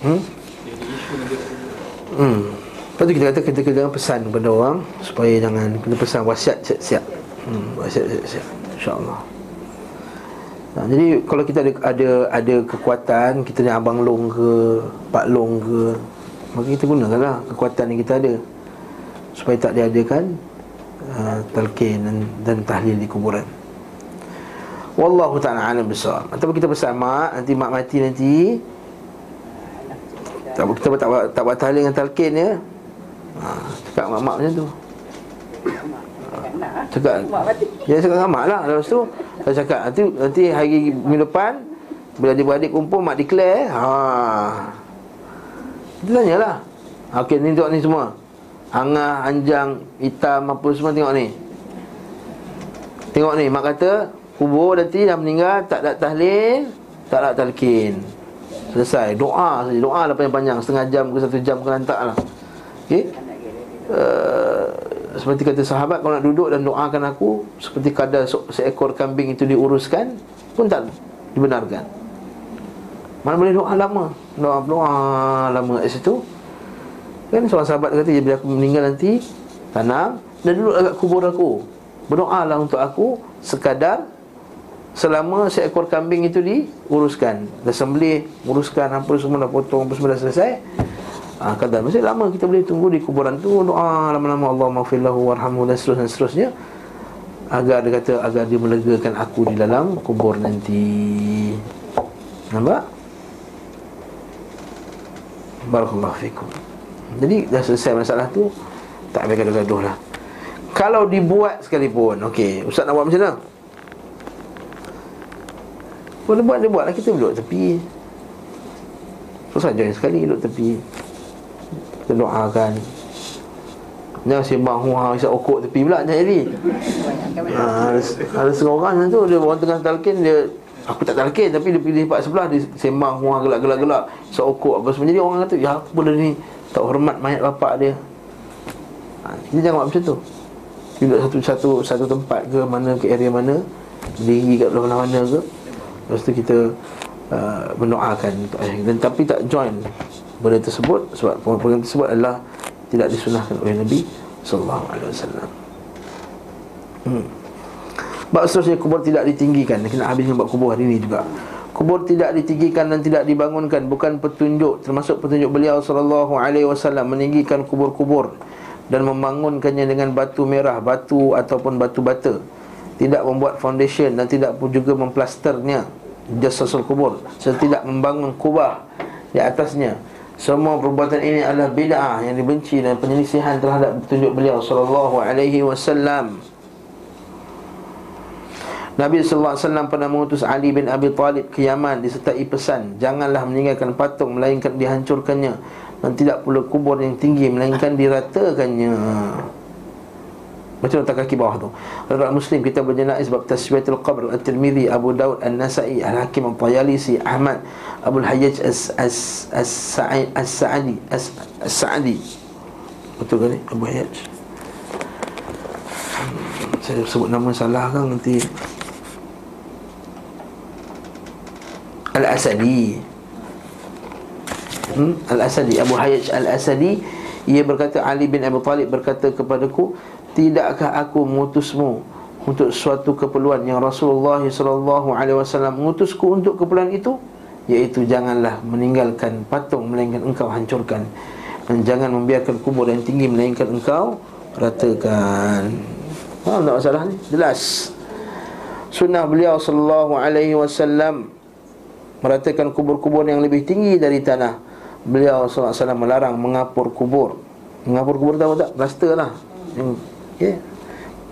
Hmm? Hmm. Lepas tu kita kata kita kena pesan kepada orang supaya jangan kena pesan wasiat siap-siap. Hmm, wasiat siap-siap. Insya-Allah. Ha, jadi kalau kita ada ada ada kekuatan kita ni abang long ke pak long ke maka kita gunakanlah kekuatan yang kita ada supaya tak diadakan uh, talqin dan, dan tahlil di kuburan. Wallahu ta'ala alam besar. Ataupun kita pesan mak nanti mak mati nanti tak kita tak tak, tak buat tahlil dengan talqin ya. Ha, cakap mak-mak macam tu. Cakap. Ya cakap dengan mak lah. Lepas tu Saya cakap Nanti, nanti hari minggu depan Bila adik-beradik kumpul Mak declare ha. Kita tanyalah Okey ni tengok ni semua. Angah, anjang, hitam apa semua tengok ni. Tengok ni Mak kata Kubur nanti dah meninggal Tak ada tahlil Tak ada talqin. Selesai. Doa saja Doa lah panjang-panjang. Setengah jam ke satu jam ke lantak lah. Okey? Uh, seperti kata sahabat kalau nak duduk dan doakan aku seperti kadar se- seekor kambing itu diuruskan pun tak dibenarkan. Mana boleh doa lama? Doa doa lama kat situ. Kan seorang sahabat kata Bila aku meninggal nanti Tanam. Dan duduk dekat kubur aku. Berdoalah untuk aku Sekadar Selama seekor kambing itu diuruskan. Dah sembelih Uruskan apa semua dah potong Apa semua dah selesai ha, Kadar Maksudnya lama kita boleh tunggu di kuburan tu Doa lama-lama Allah maghfirlahu warhamhu Dan seterusnya, dan seterusnya Agar dia kata Agar dia melegakan aku di dalam kubur nanti. Nampak? Barakallahu fikum. Jadi dah selesai masalah tu Tak payah gaduh-gaduh lah. Kalau dibuat sekalipun Okey, Ustaz nak buat macam mana? Boleh buat, dia buat lah. Kita duduk tepi. Susah join sekali duduk tepi Kita doakan Jangan sembang huha Isap okok tepi pula Jangan jadi ha, ada, ada setengah orang macam tu Dia orang tengah talqin Dia Aku tak talqin Tapi dia pergi tempat sebelah Dia sembang huha gelak-gelak-gelak Isap okok apa semua. Jadi orang kata Ya apa benda ni? Tak hormat mayat bapak dia. Ha, Kita jangan buat macam tu. Duduk satu satu satu tempat ke Mana ke area mana Diri kat belah mana ke Lepas tu kita uh, Mendoakan untuk ayah. Dan tapi tak join Benda tersebut Sebab program tersebut adalah Tidak disunahkan oleh Nabi Sallallahu Alaihi Wasallam. Hmm. Bab seterusnya kubur tidak ditinggikan. Kita nak habiskan bab kubur hari ini juga. Kubur tidak ditinggikan dan tidak dibangunkan Bukan petunjuk Termasuk petunjuk beliau Sallallahu alaihi wasallam Meninggikan kubur-kubur Dan membangunkannya dengan batu merah Batu ataupun batu bata. Tidak membuat foundation Dan tidak pun juga memplasternya Jasasul kubur. Serta tidak membangun kubah Di atasnya semua perbuatan ini adalah bid'ah yang dibenci dan penyelisihan terhadap petunjuk beliau sallallahu alaihi wasallam. Nabi sallallahu alaihi wasallam pernah mengutus Ali bin Abi Talib ke Yaman disertai pesan, janganlah meninggalkan patung melainkan dihancurkannya dan tidak pula kubur yang tinggi melainkan diratakannya. Baca nota kaki bawah tu. Riwayat Muslim kita berjenais bab taswiyatul qabr At-Tirmizi, Abu Daud, An-Nasa'i, Al-Hakim, Al-Tayalisi, Ahmad, Abu Al-Hayyaj As-Sa'idi, As-Sa'di, As-Sa'di. Betul ke ni? Abu Hayyaj. Saya sebut nama salah kan nanti Al-Asadi hmm? Al-Asadi Abu Hayyaj Al-Asadi Ia berkata Ali bin Abi Talib berkata kepadaku Tidakkah aku mengutusmu Untuk suatu keperluan Yang Rasulullah SAW mengutusku untuk keperluan itu Iaitu janganlah meninggalkan patung Melainkan engkau hancurkan Dan jangan membiarkan kubur yang tinggi Melainkan engkau ratakan Faham tak masalah ni? Jelas Sunnah beliau sallallahu alaihi wasallam meratakan kubur-kubur yang lebih tinggi dari tanah. Beliau sallallahu alaihi wasallam melarang mengapur kubur. Mengapur kubur tahu tak? Plaster lah. Okay.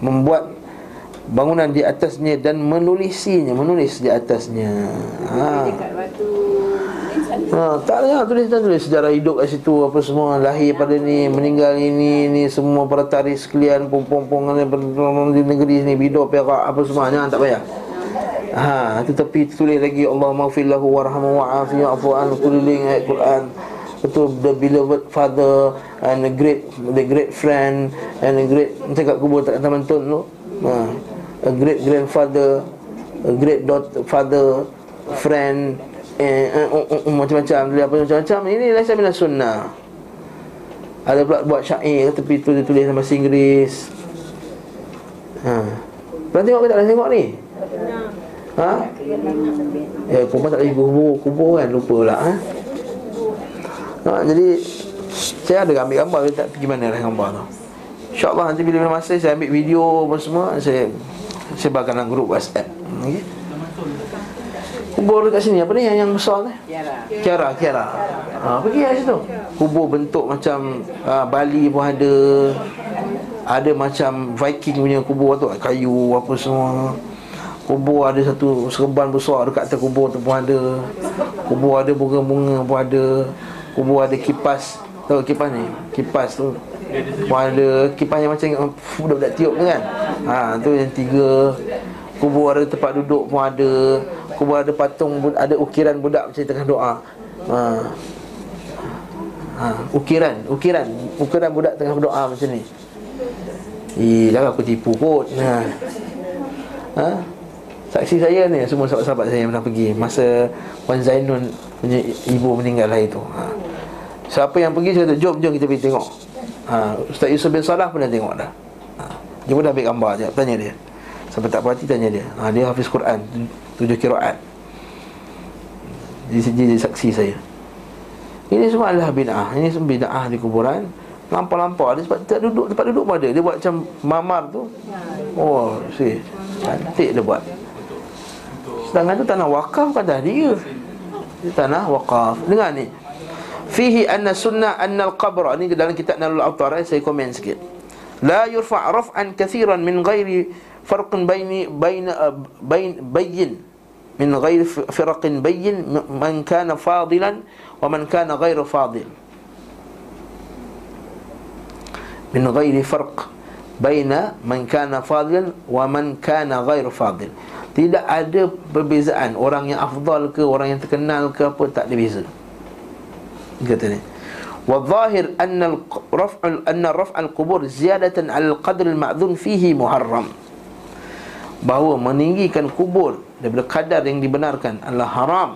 Membuat bangunan di atasnya dan menulisinya, menulis di atasnya. Ha. Sana. Ha, tak ada tulis tulis sejarah hidup kat situ apa semua lahir pada ni meninggal ini ni semua para tarikh sekalian pom-pom-pom di negeri ni bido perak apa semua jangan tak payah. Ha, tu tepi tulis lagi Allah maghfir lahu warhamhu wa'afi wa'fu an keliling ayat Quran. Itu the beloved father and a great the great friend and a great macam kat kubur tak taman tun tu. Ha, a great grandfather, a great daughter father, friend eh, eh, uh, uh, uh, macam-macam dia apa macam-macam ini laisa minas sunnah. Ada pula buat syair tepi tu dia tulis dalam bahasa Inggeris. Ha. Pernah tengok ke tak pernah tengok ni? Ha? Ya, perempuan tak lagi kubur, kubur kan lupa pula ha? Ha? Jadi saya ada ambil gambar Saya tak pergi mana lah gambar tu InsyaAllah nanti bila masa saya ambil video apa semua Saya sebarkan dalam grup WhatsApp okay? Kubur dekat sini apa ni yang, yang besar ni? Tiara. Kiara, Kiara. Ha, pergi kat situ. Kubur bentuk macam uh, Bali pun ada. Ada macam Viking punya kubur tu Kayu apa semua Kubur ada satu serban besar dekat atas kubur tu pun ada Kubur ada bunga-bunga pun ada Kubur ada kipas Tahu kipas ni? Kipas tu ada kipas yang macam Budak-budak tiup tu kan Ha tu yang tiga Kubur ada tempat duduk pun ada Kubur ada patung Ada ukiran budak macam tengah doa Ha Ha, ukiran, ukiran, ukiran budak tengah berdoa macam ni. Eh, jangan aku tipu kot. Ha. Ha? Saksi saya ni semua sahabat-sahabat saya yang pernah pergi masa Wan Zainun punya ibu meninggal hari tu. Ha. Siapa yang pergi saya kata, jom jom kita pergi tengok. Ha, Ustaz Yusuf bin Salah pun dah tengok dah. Ha. Dia pun dah ambil gambar je, tanya dia. Sampai tak perhati tanya dia. Ha, dia hafiz Quran, tujuh kiraat. Dia, dia, dia saksi saya. Ini semua adalah bid'ah Ini semua bid'ah di kuburan Lampau-lampau Dia sebab tak duduk Tempat duduk pada Dia buat macam mamar tu Oh si Cantik dia buat Sedangkan tu tanah wakaf kata dia Dia tanah wakaf Dengar ni Fihi anna sunnah anna al-qabr. Ini dalam kitab Nalul Autar eh? Saya komen sikit. La yurfa' raf'an kathiran min ghairi Farqin bayni Bayna uh, eh, bayin, Min ghairi firqin bayin Man kana fadilan Wa man kana ghairu fadil. Min ghairi farq Baina man kana fadilan Wa man kana ghairu fadil. Tidak ada perbezaan Orang yang afdal ke Orang yang terkenal ke apa Tak ada beza kata ni. Wadhahir anna raf'u anna raf'u al-qubur ziyadatan 'ala al-qadr al-ma'dhun fihi muharram. Bahawa meninggikan kubur daripada kadar yang dibenarkan adalah haram.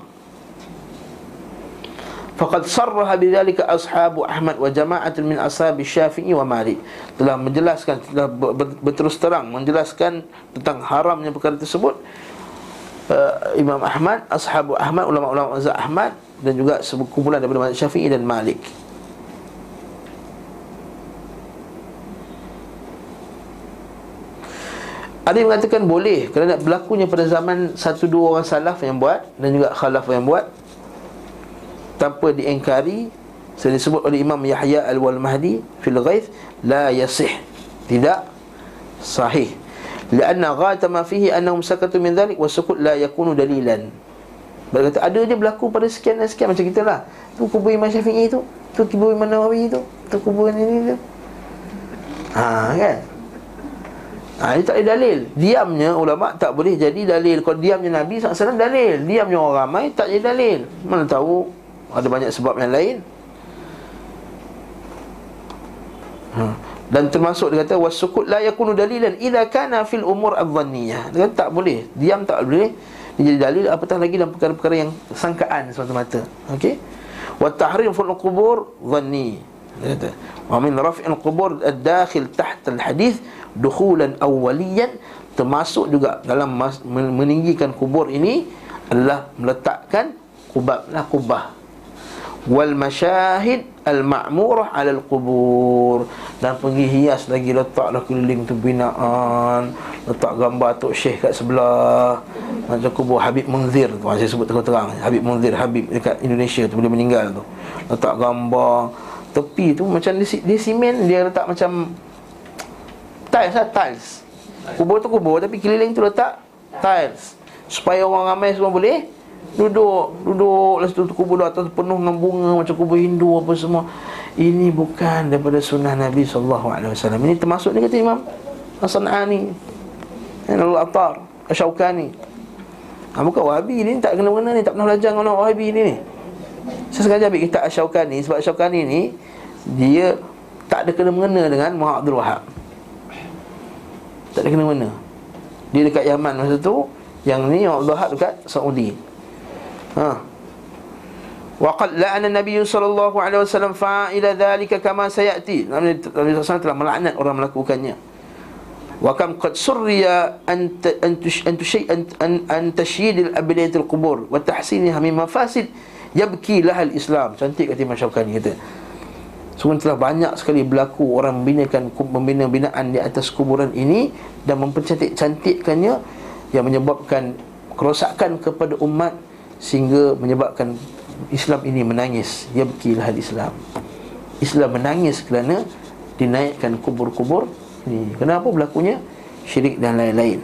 Faqad sarraha bidzalika ashabu ahmad wa jama'atun min ashabi syafi'i wa malik. Telah menjelaskan telah berterus terang menjelaskan tentang haramnya perkara tersebut. Uh, imam ahmad ashabu ahmad ulama-ulama mazhab ahmad dan juga sekumpulan daripada mazhab Syafi'i dan Malik. Ada yang mengatakan boleh kerana berlakunya pada zaman satu dua orang salaf yang buat dan juga khalaf yang buat tanpa diingkari Saya disebut oleh Imam Yahya Al-Wal-Mahdi Fil Ghaith La yasih Tidak Sahih ghata ma fihi annahum sakatu min dhalik Wa sukut la yakunu dalilan Berkata ada je berlaku pada sekian dan sekian. Macam kita lah Tu kubur Imam Syafi'i tu. Tu kubur Imam Nawawi tu. Tu kubur ini tu Ha kan? Ha, ini tak ada dalil. Diamnya ulama tak boleh jadi dalil. Kalau diamnya Nabi SAW dalil. Diamnya orang ramai tak jadi dalil. Mana tahu ada banyak sebab yang lain. Ha. Dan termasuk dia kata Wasukut la yakunu dalilan Ila kana fil umur al-dhanniyah Dia kata tak boleh. Diam tak boleh Dia jadi dalil apatah lagi dalam perkara-perkara yang Sangkaan semata-mata. Okey? Wa tahrim fil qubur dhanni. Kata Wa min raf'il qubur ad-dakhil tahta al-hadith Dukhulan awwaliyan. Termasuk juga dalam meninggikan kubur ini Adalah meletakkan kubab lah kubah wal masyahid al ma'murah al qubur. Dan pergi hias lagi letaklah keliling tu binaan. Letak gambar tok syekh kat sebelah. Macam kubur Habib Munzir tu saya sebut terang-terang Habib Munzir Habib dekat Indonesia tu bila meninggal tu. Letak gambar. Tepi tu macam di, di simen dia letak macam tiles lah tiles. Kubur tu kubur tapi keliling tu letak tiles. Supaya orang ramai semua boleh Duduk, duduk. Lepas tu kubur atas penuh dengan bunga Macam kubur Hindu apa semua. Ini bukan daripada sunnah Nabi SAW Ini termasuk ni kata Imam As-San'ani Al-Attar Asyaukani ha, Bukan Wahabi ni tak kena-kena ni Tak pernah belajar dengan orang Wahabi ni ni. Saya sengaja ambil kitab Asyaukani Sebab Asyaukani ni Dia tak ada kena-mengena dengan Muhammad Abdul Wahab. Tak ada kena-mengena Dia dekat Yaman masa tu Yang ni Muhammad Abdul Wahab dekat Saudi Ha. Waqad la'ana Nabi sallallahu alaihi wasallam fa'ila dhalika kama sayati. Nabi sallallahu telah melaknat orang melakukannya. Wa kam qad surriya an an tushay an an tashyid al-abniyat al-qubur wa tahsinha min mafasid yabki laha al-Islam. Cantik kata Imam Syafi'i kata. Sungguh telah banyak sekali berlaku orang membinakan membina binaan di atas kuburan ini dan mempercantik-cantikkannya yang menyebabkan kerosakan kepada umat sehingga menyebabkan Islam ini menangis. Yabkilah Islam. Islam menangis kerana dinaikkan kubur-kubur ni kenapa berlakunya? Syirik dan lain-lain.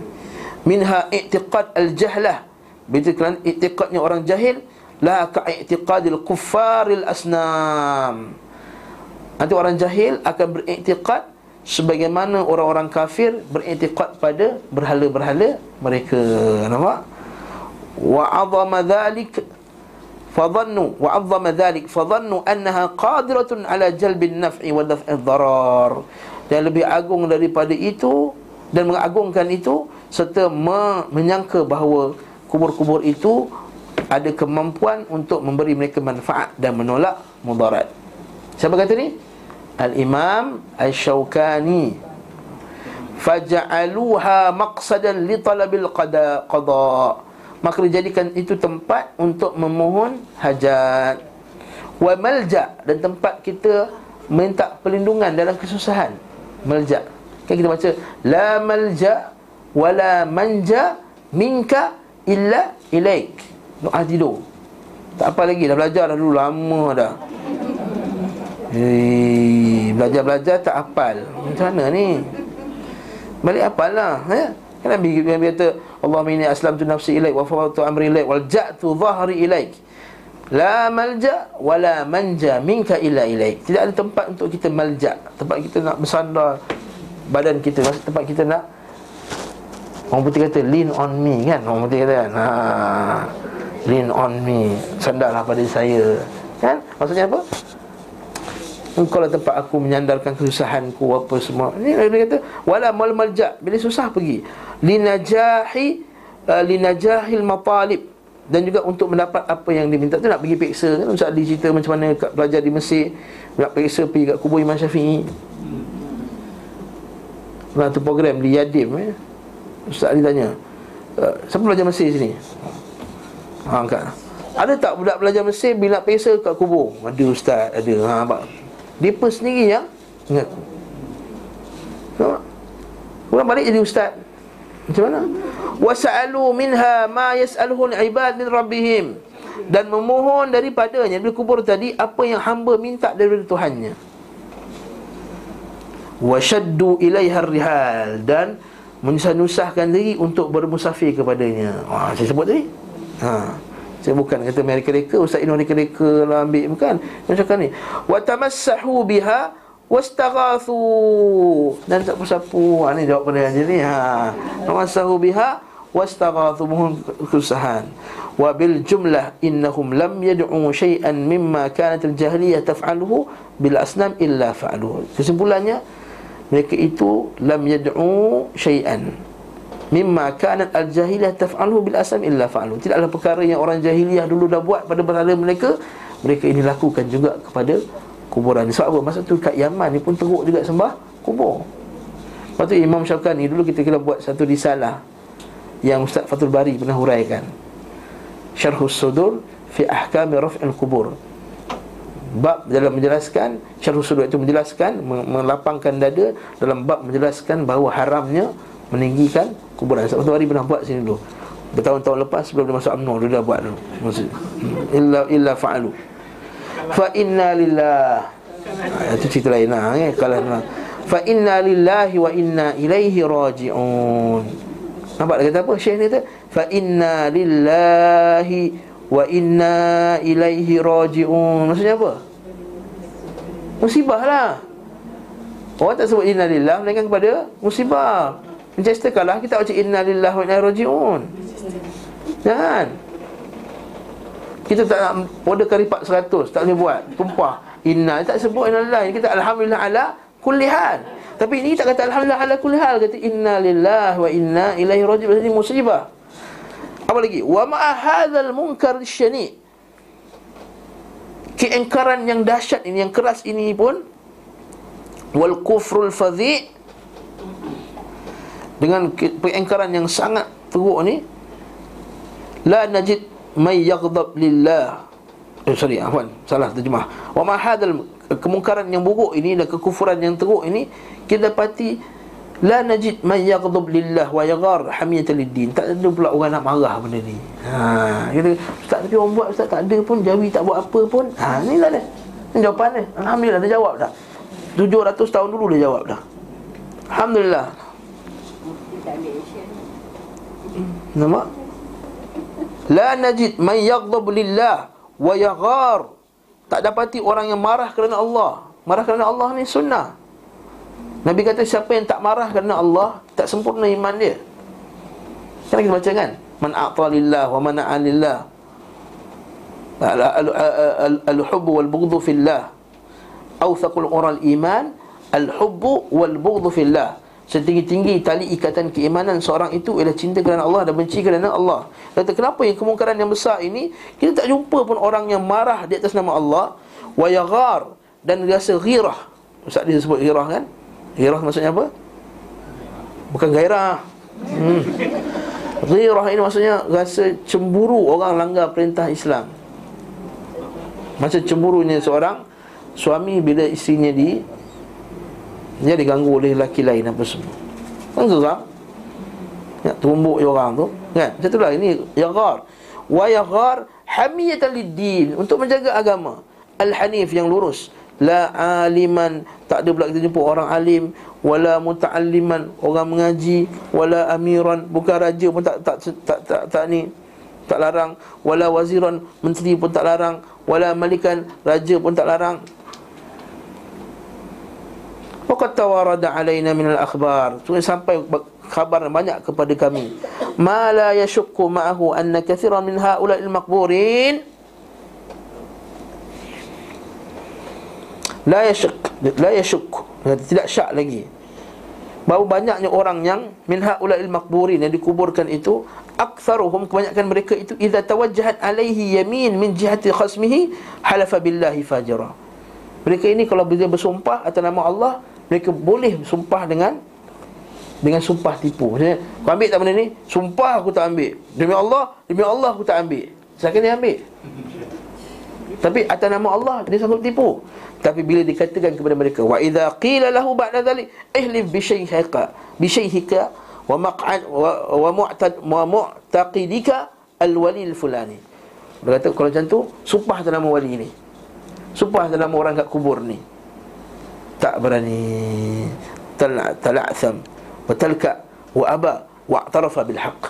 Minha i'tiqad al-jahlah. Begitu kan i'tiqadnya orang jahil la ka i'tiqadil kuffaril asnam. Nanti orang jahil akan beriktikad sebagaimana orang-orang kafir beriktikad pada berhala-berhala mereka. Nampak fadhannu wa 'azzama dhalik fadhannu annaha qadiratun ala jalbin naf'i wa daf'i dharar dan lebih agung daripada itu dan mengagungkan itu serta me- menyangka bahawa kubur-kubur itu ada kemampuan untuk memberi mereka manfaat dan menolak mudarat. Siapa kata ni? Al-Imam Al-Shawkani. Faja'aluha maqsadan li talabil qada qada. Maka dijadikan itu tempat untuk memohon hajat. Wa malja dan tempat kita minta perlindungan dalam kesusahan. Malja. Kan kita baca la malja wala manja minka illa ilaik. Doa tidur. Tak apa lagi dah belajar dah dulu lama dah. Hei, belajar-belajar tak hafal. Macam mana ni? Balik hafal lah. Ya? Kan Nabi Nabi kata Allah minni aslamtu nafsi ilaik wa fawatu amri ilaik wal ja'tu dhahri ilaik. La malja wala manja minka illa ilaik. Tidak ada tempat untuk kita malja. Tempat kita nak bersandar badan kita, tempat kita nak Orang putih kata lean on me kan Orang putih kata kan ha, Lean on me Sandarlah pada saya Kan Maksudnya apa Engkau lah tempat aku menyandarkan kesusahanku Apa semua. Ini dia kata Wala mal malja. Bila susah pergi. Linajahi uh, Linajahil matalib. Dan juga untuk mendapat apa yang diminta. Tu nak pergi peksa kan Ustaz Ali cerita macam mana kat belajar di Mesir. Nak peksa pergi kat kubur Imam Syafi'i. Pernah tu program di Yadim eh. Ustaz Ali tanya uh, Siapa belajar Mesir sini? Ha, angkat. Ada tak budak belajar Mesir Bila pesa kat kubur? Ada Ustaz, ada. Ha, abang. Dia sendiri yang Mengaku Nampak? Orang balik jadi Ustaz Macam mana? Wasa'alu minha ma yas'aluhu al-ibad min rabbihim dan memohon daripadanya di kubur tadi apa yang hamba minta daripada Tuhannya. Washaddu ilaiha rihal dan menusah-nusahkan diri untuk bermusafir kepadanya. Ha, saya sebut tadi. Ha. Saya bukan kata mereka-reka, ustaz ini mereka-reka lah ambil bukan. Saya cakap ni. Wa tamassahu biha wastaghathu dan tak bersapu. Ha ni jawab pada yang ni. Ha. Tamassahu biha wastaghathu mohon kesusahan. Wa bil jumlah innahum lam yad'u shay'an mimma kanat al-jahiliyah taf'aluhu bil asnam illa fa'aluhu. Kesimpulannya mereka itu lam yad'u syai'an mimma kanat al-jahiliyah taf'aluhu bil asam illa fa'alu tidaklah perkara yang orang jahiliyah dulu dah buat pada berhala mereka mereka ini lakukan juga kepada kuburan sebab apa? Masa tu kat Yaman ni pun teruk juga sembah kubur. Lepas tu Imam Syaukani dulu kita kena buat satu risalah yang Ustaz Fatul Bari pernah huraikan. Syarhus Sudur fi ahkami raf'il kubur bab dalam menjelaskan syarh sudut itu menjelaskan melapangkan dada dalam bab menjelaskan bahawa haramnya meninggikan kuburan. Satu hari pernah buat sini dulu. Bertahun-tahun lepas sebelum dia masuk UMNO dia dah buat dulu. Maksud illa illa fa'alu. Fa inna lillah. Ha, itu cerita lain lah eh? Kalau Fa inna lillahi wa inna ilaihi raji'un. Nampak dia kata apa? Syekh ni kata fa inna lillahi wa inna ilaihi raji'un. Maksudnya apa? Musibah lah. Orang tak sebut inna lillah melainkan kepada musibah. Mencesterkanlah kita baca inna lillah wa inna raji'un. Jangan. Kita tak nak order karipat 100, tak boleh buat. Tumpah. Inna tak sebut inna lillah. Kita alhamdulillah ala kulli hal. Tapi ini tak kata alhamdulillah ala kulli hal, kata inna lillah wa inna ilaihi raji'un. Ini musibah. Apa lagi? Wa ma'a hadzal munkar syani. Keingkaran yang dahsyat ini yang keras ini pun wal kufrul fadhi dengan keingkaran yang sangat teruk ni la najid may yaghdab lillah eh, sorry afwan salah terjemah wa ma hadzal kemungkaran yang buruk ini dan kekufuran yang teruk ini kita dapati La najid man yaghdab lillah wa yaghar hamiyatan lid-din. Tak ada pula orang nak marah benda ni. Ha, kita ustaz tapi orang buat ustaz tak ada pun jawi tak buat apa pun. Ha, inilah dia. Ini jawapan dia. Alhamdulillah dia jawab dah. 700 tahun dulu dia jawab dah. Alhamdulillah. Nampak? La najid man yaghdab lillah wa yaghar. Tak dapati orang yang marah kerana Allah. Marah kerana Allah ni sunnah. Nabi kata siapa yang tak marah kerana Allah, tak sempurna iman dia. Kan kita baca kan? Man a'ta lillah wa mana'a lillah. Al-hubbu wal bughdhu fillah. Awthaqul ural iman al-hubbu wal bughdhu fillah. Setinggi-tinggi tali ikatan keimanan seorang itu ialah cinta kerana Allah dan benci kerana Allah. Kata kenapa yang kemungkaran yang besar ini kita tak jumpa pun orang yang marah di atas nama Allah wa yaghar dan rasa ghirah. Ustaz dia sebut ghirah kan? Ghirah maksudnya apa? Bukan gairah. Hmm. Ghirah ini maksudnya rasa cemburu orang langgar perintah Islam. Macam cemburunya seorang suami bila isterinya di dia diganggu oleh lelaki lain apa semua. Kan geram ya, Tumbuk orang tu. Kan Macam itulah ini Yaghar. Wa yaghar Hamiyatan lid Untuk menjaga agama. Al-Hanif yang lurus. La aliman. Tak ada pula kita jumpa orang alim. Wala muta'alliman. Orang mengaji. Wala amiran. Bukan raja pun tak tak tak, tak, tak, tak ni. Tak larang. Wala waziran. Menteri pun tak larang. Wala malikan. Raja pun tak larang Waqad tawarada alaina min al-akhbar. Sudah sampai khabar banyak kepada kami. Ma la yashukku ma'ahu anna kathiran min ha'ula'il maqburin la yashuk la yashuk tidak syak lagi bahawa banyaknya orang yang min ha'ula'il maqburin yang dikuburkan itu aktsaruhum kebanyakan mereka itu idza tawajjahat alaihi yamin min jihati khasmihi halafa billahi fajira mereka ini kalau dia bersumpah atas nama Allah mereka boleh sumpah dengan dengan sumpah tipu. Maksudnya, kau ambil tak benda ni? Sumpah aku tak ambil. Demi Allah, demi Allah aku tak ambil. Siapa dia ambil? Tapi atas nama Allah dia sanggup tipu. Tapi bila dikatakan kepada mereka, wa idza qila lahu ba'da dhalik ihlif bi shaykhika bi wa maq'ad wa mu'tad wa mu'taqidika al-wali al-fulani. Dia kata kalau macam tu, sumpah atas nama wali ni. Sumpah atas nama orang kat kubur ni tak berani. Tala'tham wa talka wa aba wa i'tarafa bil haqq.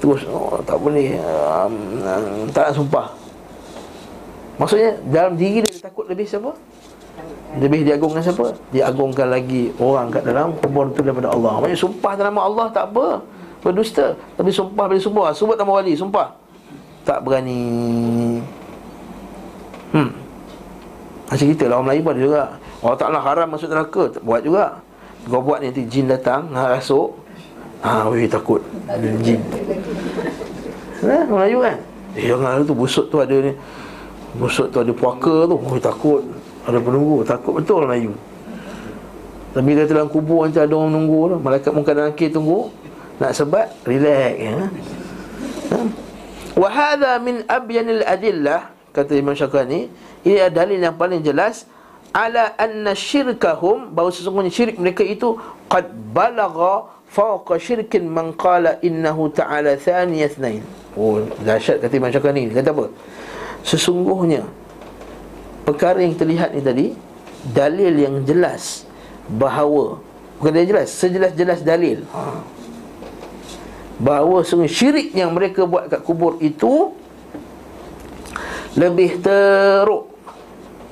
Terus oh, tak boleh. Um, tak nak sumpah. Maksudnya dalam diri dia takut lebih siapa? Lebih diagungkan siapa? Diagungkan lagi orang kat dalam kubur tu daripada Allah. Maksudnya sumpah dalam nama Allah tak apa. Berdusta. Tapi sumpah bila sumpah. Sebut nama wali sumpah. Tak berani. Hmm. Macam kita lah orang Melayu pun ada juga Allah Ta'ala haram masuk neraka Buat juga. Kau buat nanti jin datang Ha rasuk. Ha weh takut. Jin. Ha Melayu kan? Eh jangan tu busuk tu ada ni. Busuk tu ada puaka tu. Weh takut. Ada penunggu. Takut betul Melayu. Tapi dia dalam kubur Macam ada orang menunggu tu. Malaikat muka dan akhir tunggu. Nak sebat Relax ya. Ha? Wahada min abyanil adillah Kata Imam Syakani Ini adalah dalil yang paling jelas ala anna syirkahum bahawa sesungguhnya syirik mereka itu qad balagha fawqa syirkin man qala innahu ta'ala thani ithnain oh dahsyat kata Imam Syakani kata apa? Sesungguhnya perkara yang terlihat ni tadi dalil yang jelas bahawa bukan dia jelas sejelas-jelas dalil. Ha. bahawa sungguh syirik yang mereka buat kat kubur itu lebih teruk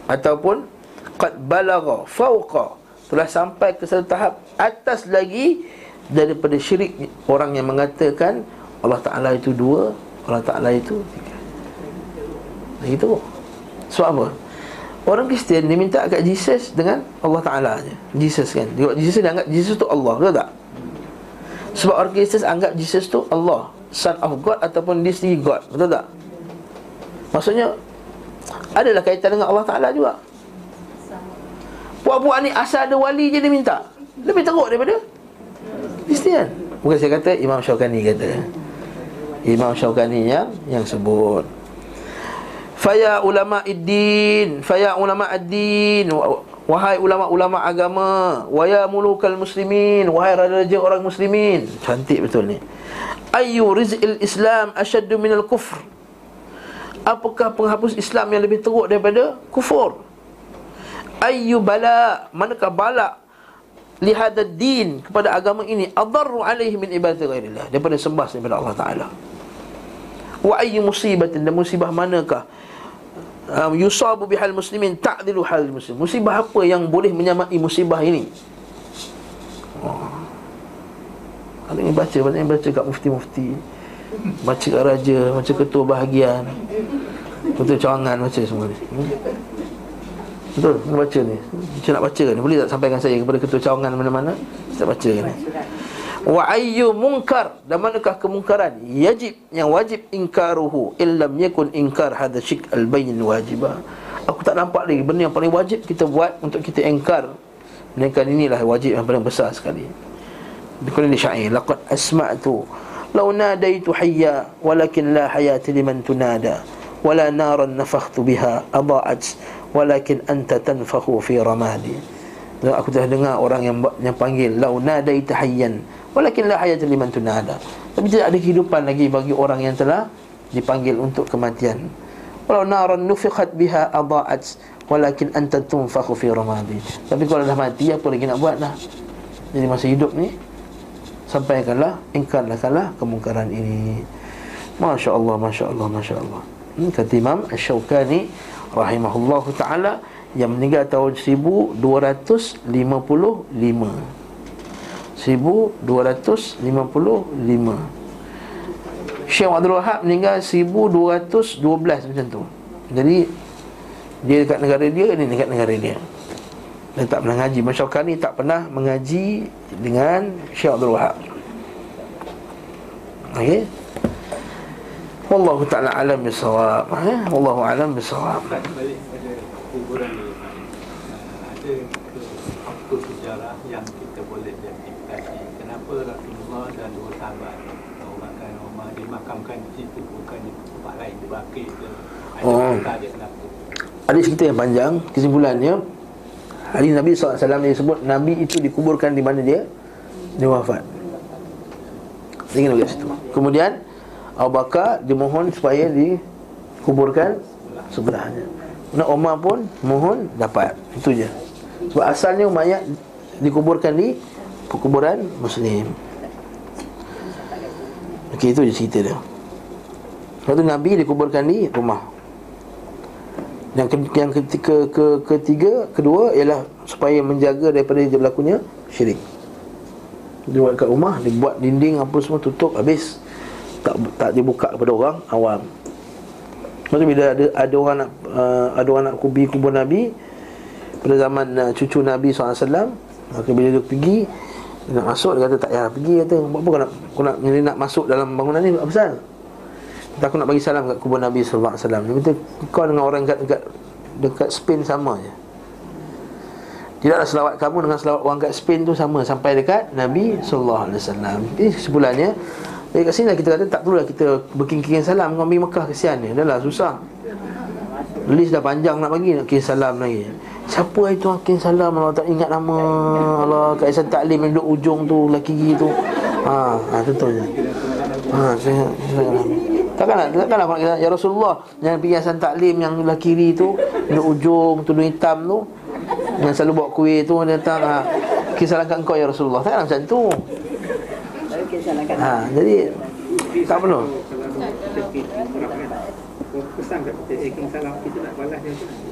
ataupun qad balagha fawqa telah sampai ke satu tahap atas lagi daripada syirik orang yang mengatakan Allah Taala itu dua, Allah Taala itu tiga. Nah, itu. Sebab apa? Orang Kristian dia minta kat Jesus dengan Allah Taala je. Jesus kan. Dia Jesus dia anggap Jesus tu Allah, betul tak? Sebab orang Kristian anggap Jesus tu Allah, son of God ataupun dia sendiri God, betul tak? Maksudnya adalah kaitan dengan Allah Taala juga. Buat-buat ni asal ada wali je dia minta. Lebih teruk daripada Kristian. Bukan saya kata Imam Syaukani kata. Imam Syaukani yang yang sebut. Faya ulama iddin Faya ulama ad-din Wahai ulama-ulama agama Waya mulukal muslimin Wahai raja-raja orang muslimin. Cantik betul ni. Ayu rizqil islam asyaddu minal kufr. Apakah penghapus Islam yang lebih teruk daripada kufur Ayu bala Manakah bala lihada din kepada agama ini adarru alaihi min ibadati ghairillah daripada sembah daripada Allah Taala. Wa ayyu musibatin dan musibah manakah um, yusabu bihal muslimin ta'dilu hal muslim. Musibah apa yang boleh menyamai musibah ini? Oh. Ada yang baca, banyak yang baca kat mufti-mufti Baca kat raja, baca ketua bahagian Ketua cawangan, baca semua ni hmm? Betul, kena baca ni. Saya nak baca ni, boleh tak sampaikan saya kepada ketua cawangan mana-mana? Saya baca ni. Wa ayyu munkar. Dan manakah kemungkaran? Yajib. Yang wajib ingkaruhu. Illam yakun ingkar hadha syik al-bayin wajibah Aku tak nampak lagi Benda yang paling wajib kita buat untuk kita ingkar. Menaikan inilah wajib yang paling besar sekali. Bikul ini syair Laqad asma'tu. Lau nadaitu hayya Walakin la hayati liman tunada. Wala naran nafakhtu biha Aba'at walakin anta tanfahu fi ramadi. Dan aku telah dengar orang yang yang panggil launadai tahayyan walakin la hayat liman tunada. Tapi tidak ada kehidupan lagi bagi orang yang telah dipanggil untuk kematian. Walau naran nufikhat biha adaat walakin anta tunfahu fi ramadi. Tapi kalau dah mati apa lagi nak buat dah jadi masa hidup ni sampaikanlah ingkarlah kemungkaran ini. masya-Allah masya-Allah masya-Allah. Hmm, kata Imam Syaukani Rahimahullah Ta'ala Yang meninggal tahun 1255 1255 Syekh Abdul Wahab meninggal 1212 macam tu. Jadi Dia dekat negara dia, ini dekat negara dia. Dan tak pernah ngaji. Masyarakat ni tak pernah mengaji Dengan Syekh Abdul Wahab. Okey Wallahu ta'ala alam bisawab eh? Wallahu alam bisawab Balik pada kuburan ni. Ada fakta sejarah yang kita boleh identifikasi. Kenapa Rasulullah dan dua sahabat Orang kan Umar dimakamkan di situ Bukan di tempat lain, di bakit Ada oh. dia kenapa? Ada cerita yang panjang Kesimpulannya Hadis Nabi SAW dia sebut Nabi itu dikuburkan di mana dia? Dia wafat. Dia kena situ Kemudian Abu Bakar dimohon supaya dikuburkan sebelahnya. Nak Umar pun mohon dapat. Itu je. Sebab asalnya mayat dikuburkan di Kuburan Muslim. Okey itu je cerita dia. Lepas tu Nabi dikuburkan di rumah. Yang yang ketika ke, ketiga kedua ialah supaya menjaga daripada berlakunya syirik. Dia buat kat rumah, dia buat dinding apa semua tutup habis tak tak dibuka kepada orang awam. Lepas bila ada ada orang nak uh, ada orang nak kubi kubur Nabi pada zaman uh, cucu Nabi SAW maka bila dia pergi dia nak masuk dia kata tak payah pergi kata buat apa kau nak kau nak, nak masuk dalam bangunan ni apa pasal? Kata aku nak bagi salam kat kubur Nabi SAW Dia kata kau dengan orang dekat, dekat, dekat Spain sama je. Tidaklah selawat kamu dengan selawat orang kat Spain tu sama Sampai dekat Nabi SAW Ini kesimpulannya Jadi kat sini lah kita kata tak perlulah kita berking-king salam. Kau ambil Mekah kesian ni. Dah lah susah. List dah panjang nak bagi Nak kirim salam lagi. Siapa itu yang kirim salam? Allah tak ingat nama. Allah Kat Isan Taklim yang duduk ujung tu Laki tu. Ha, ha tentunya. Ha, saya, saya, saya Takkan nak takkan nak kata ya Rasulullah jangan pergi taklim yang belah kiri tu, di ujung tudung hitam tu. Yang selalu bawa kuih tu dia datang ha, kisah langkah engkau ya Rasulullah. Takkan macam tu. Ha, jadi tak perlu.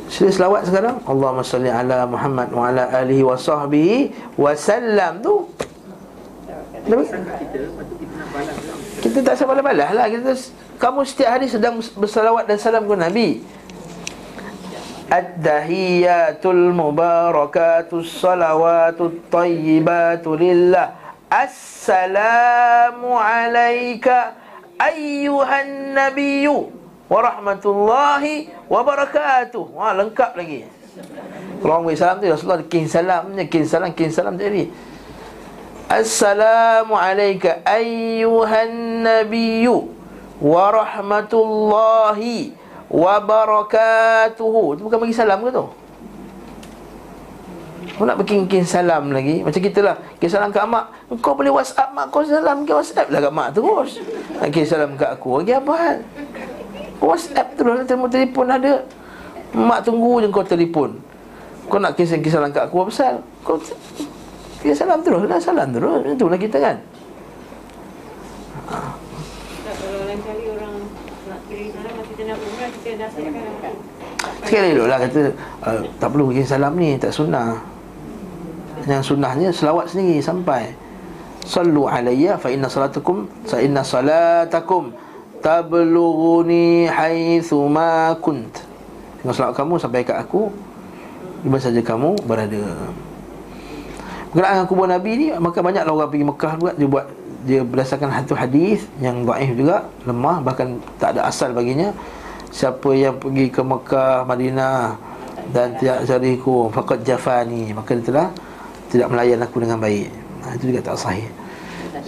Sila selawat sekarang? Allahumma salli ala Muhammad wa ala alihi wa sahbihi wa sallam. Tu. Kita tak sabar balas lah. Kita kamu setiap hari sedang bersalawat dan salam kepada Nabi. Ad-dahiyatul mubarakatus salawatut tayyibatu lillah Assalamu alaika ayyuhan nabiyyu wa rahmatullahi wa barakatuh Wah lengkap lagi orang salam tu Rasulullah kin salam kin salam kin salam jadi Assalamu alaika ayyuhan nabiyyu wa rahmatullahi wa barakatuhu. Itu bukan bagi salam ke tu? Kau nak bikin salam lagi? Macam kita lah. Kirim salam kat mak. Kau boleh whatsapp mak Kau salam ke whatsapp? Lah kat mak terus. Nak kirim salam kat aku. Lagi apa hal Whatsapp terus lah. Telefon telefon ada. Mak tunggu je kau telefon. Kau nak kirim salam kat aku Apa pasal? Kau Kita salam terus lah. Salam terus. Itulah kita kan. Nak kirim salam kita kita nasihatkan Sekali dulu lah kata uh, Tak perlu kirim salam ni. Tak sunnah Yang sunnahnya selawat sendiri Sampai Sallu alaiya fa inna salatakum Fa inna salatakum Tablughuni haithu ma kunt. Dengan selawat kamu sampai kat aku Di mana saja kamu berada. Dengan kubur Nabi ni Maka banyaklah orang pergi Mekah juga Dia buat Dia berdasarkan satu hadis Yang daif juga Lemah Bahkan tak ada asal baginya. Siapa yang pergi ke Mekah, Madinah Dan tidak cariku Fakat jafani. Maka dia telah Tidak melayan aku dengan baik. Ha, Itu juga tak sahih.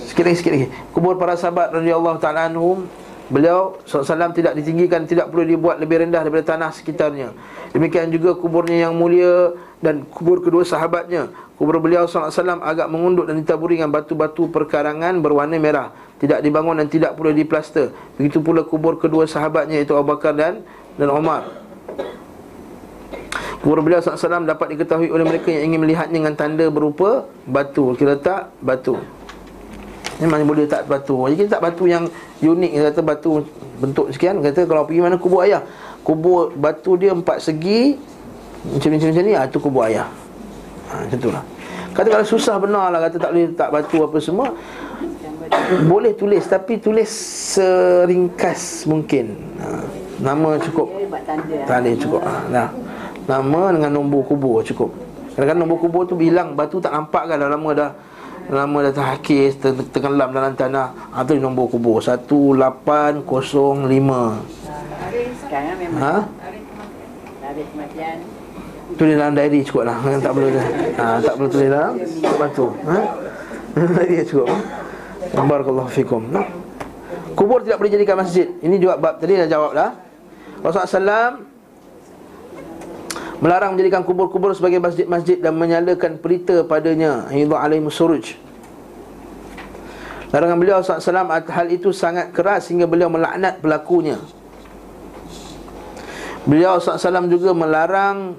Sikit lagi, sikit lagi. Kubur para sahabat radhiyallahu ta'ala anhum Beliau SAW tidak ditinggikan Tidak perlu dibuat lebih rendah daripada tanah sekitarnya. Demikian juga kuburnya yang mulia Dan kubur kedua sahabatnya. Kubur beliau SAW agak mengunduk dan ditaburi dengan batu-batu perkarangan berwarna merah. Tidak dibangun dan tidak pula diplaster. Begitu pula kubur kedua sahabatnya Iaitu Abu Bakar dan, dan Omar Kubur beliau SAW dapat diketahui oleh mereka yang ingin melihatnya dengan tanda berupa batu. Kita letak batu? Memang boleh tak batu? Jadi kita tak batu yang unik. Dia kata batu bentuk sekian. Kata kalau pergi mana kubur ayah? Kubur batu dia empat segi Macam-macam ni Itu kubur ayah. Ha, Macam tu lah. Kata kalau susah benar lah. Kata tak boleh tak batu apa semua. Boleh tulis Tapi tulis seringkas mungkin. Ha, Nama cukup. Tanda. Cukup. Ha, nah. Nama dengan nombor kubur cukup. Kadang-kadang nombor kubur tu hilang Batu tak nampak kan dah lama dah Lama dah terhakis ter- Tenggelam dalam tanah. Ha, Itu nombor kubur. 1805 Sekarang memang Ha? Tulis dalam diary cukup lah. Kan Tak perlu ha, Tak perlu tulis dalam. Batu ha? Diary cukup. Barakallahu fikum. Ha? Kubur tidak boleh jadikan masjid. Ini juga bab tadi dah jawab dah. Rasulullah SAW Melarang menjadikan kubur-kubur sebagai masjid-masjid Dan menyalakan pelita padanya. Hidha alaihi suruj Larangan beliau SAW Hal itu sangat keras Sehingga beliau melaknat pelakunya. Beliau SAW juga melarang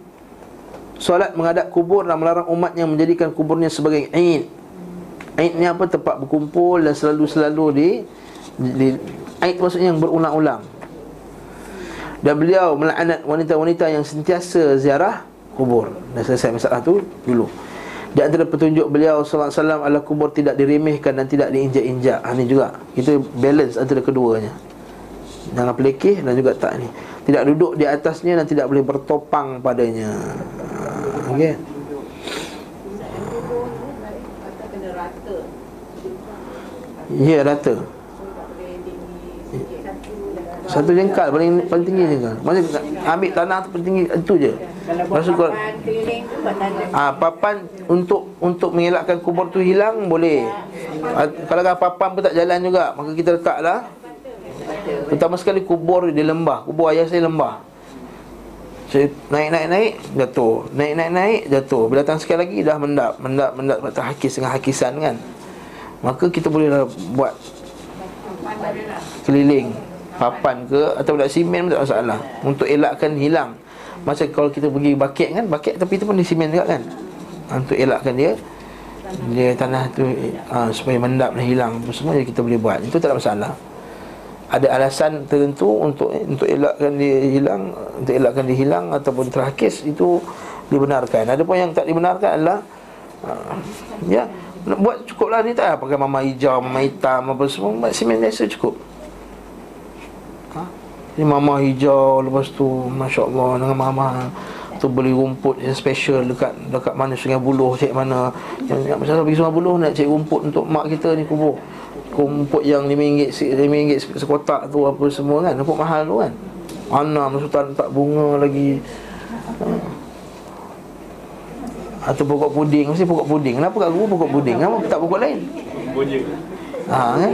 Solat menghadap kubur dan melarang umatnya menjadikan kuburnya sebagai Eid. Eid ni apa? Tempat berkumpul dan selalu-selalu di, di Eid maksudnya yang berulang-ulang Dan beliau melaknat wanita-wanita yang sentiasa ziarah kubur. Dan selesai masalah tu dulu. Di antara petunjuk beliau SAW adalah kubur tidak diremehkan dan tidak diinjak-injak. Ha, Ini juga, kita balance antara keduanya. Jangan pelikih dan juga tak ni. Tidak duduk di atasnya dan tidak boleh bertopang padanya. Ha, Okey. Ya rata Satu jengkal paling paling tinggi jengkal Maksudnya ambil tanah tu paling tinggi itu je Kalau buat Maksud kau papan keliling tu buat tanda Ah, papan untuk untuk mengelakkan kubur tu hilang boleh. Ah, kalau kan papan pun tak jalan juga, maka kita letaklah. Pertama sekali kubur di lembah. Kubur ayah saya lembah. Saya naik naik naik jatuh. Naik naik naik jatuh. Bila datang sekali lagi dah mendap, mendap mendap tak hakis dengan hakisan kan. Maka kita boleh lah buat keliling papan ke atau buat simen pun tak masalah untuk elakkan hilang. Macam kalau kita pergi baket kan, baket tapi tu pun di simen juga kan. Ha, untuk elakkan dia dia tanah tu ha, supaya mendap dan hilang apa semua kita boleh buat. Itu tak ada masalah. Ada alasan tertentu untuk untuk elakkan dia hilang, untuk elakkan dia hilang ataupun terhakis itu dibenarkan. Ada pun yang tak dibenarkan adalah ha, ya nak buat cukuplah ni tak payah pakai mama hijau, mama hitam apa semua, buat simen biasa cukup. Ini mama hijau lepas tu masya-Allah dengan mama tu beli rumput yang special dekat dekat mana Sungai Buloh cek mana. Yang nak pasal pergi Sungai Buloh nak cek rumput untuk mak kita ni kubur. Rumput yang RM5 RM5 sekotak tu apa semua kan rumput mahal tu kan. Ana Sultan tak bunga lagi. Ha. atau pokok puding mesti pokok puding. Kenapa kat gua pokok puding? Kenapa tak pokok lain? Bunyi. ha kan.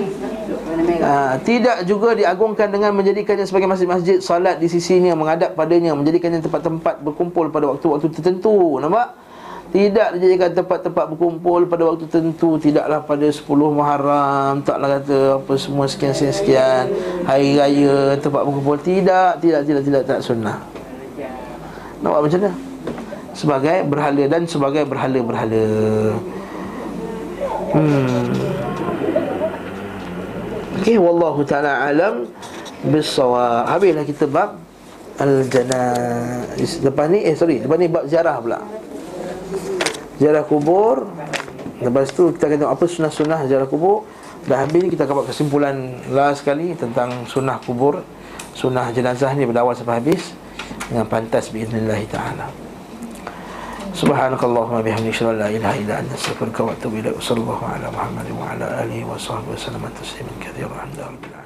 Ha, tidak juga diagungkan dengan menjadikannya sebagai masjid-masjid. Salat di sisinya menghadap padanya menjadikannya tempat-tempat berkumpul pada waktu-waktu tertentu. Nampak? Tidak dijadikan tempat-tempat berkumpul pada waktu tertentu. Tidaklah pada 10 Muharram taklah kata apa semua sekian-sekian. Hari raya tempat berkumpul. Tidak tidak tidak tidak tak sunnah. Nampak macam mana? Sebagai berhala dan sebagai berhala-berhala. Hmm. Okey, wallahu taala alam bisawab. Habislah kita bab al-janaiz. Lepas ni eh sorry, lepas ni bab ziarah pula. Ziarah kubur. Lepas tu kita akan tengok apa sunnah-sunnah ziarah kubur. Dah habis ni kita akan buat kesimpulan last sekali tentang sunnah kubur, sunnah jenazah ni pada awal sampai habis dengan pantas biiznillah taala. Subhanakallahumma bihamdika asyhadu an la ilaha illa anta astaghfiruka wa atubu ilaik. Sallallahu ala Muhammad wa ala alihi wa sahbihi wa sallam tasliman katsiran. Alhamdulillah.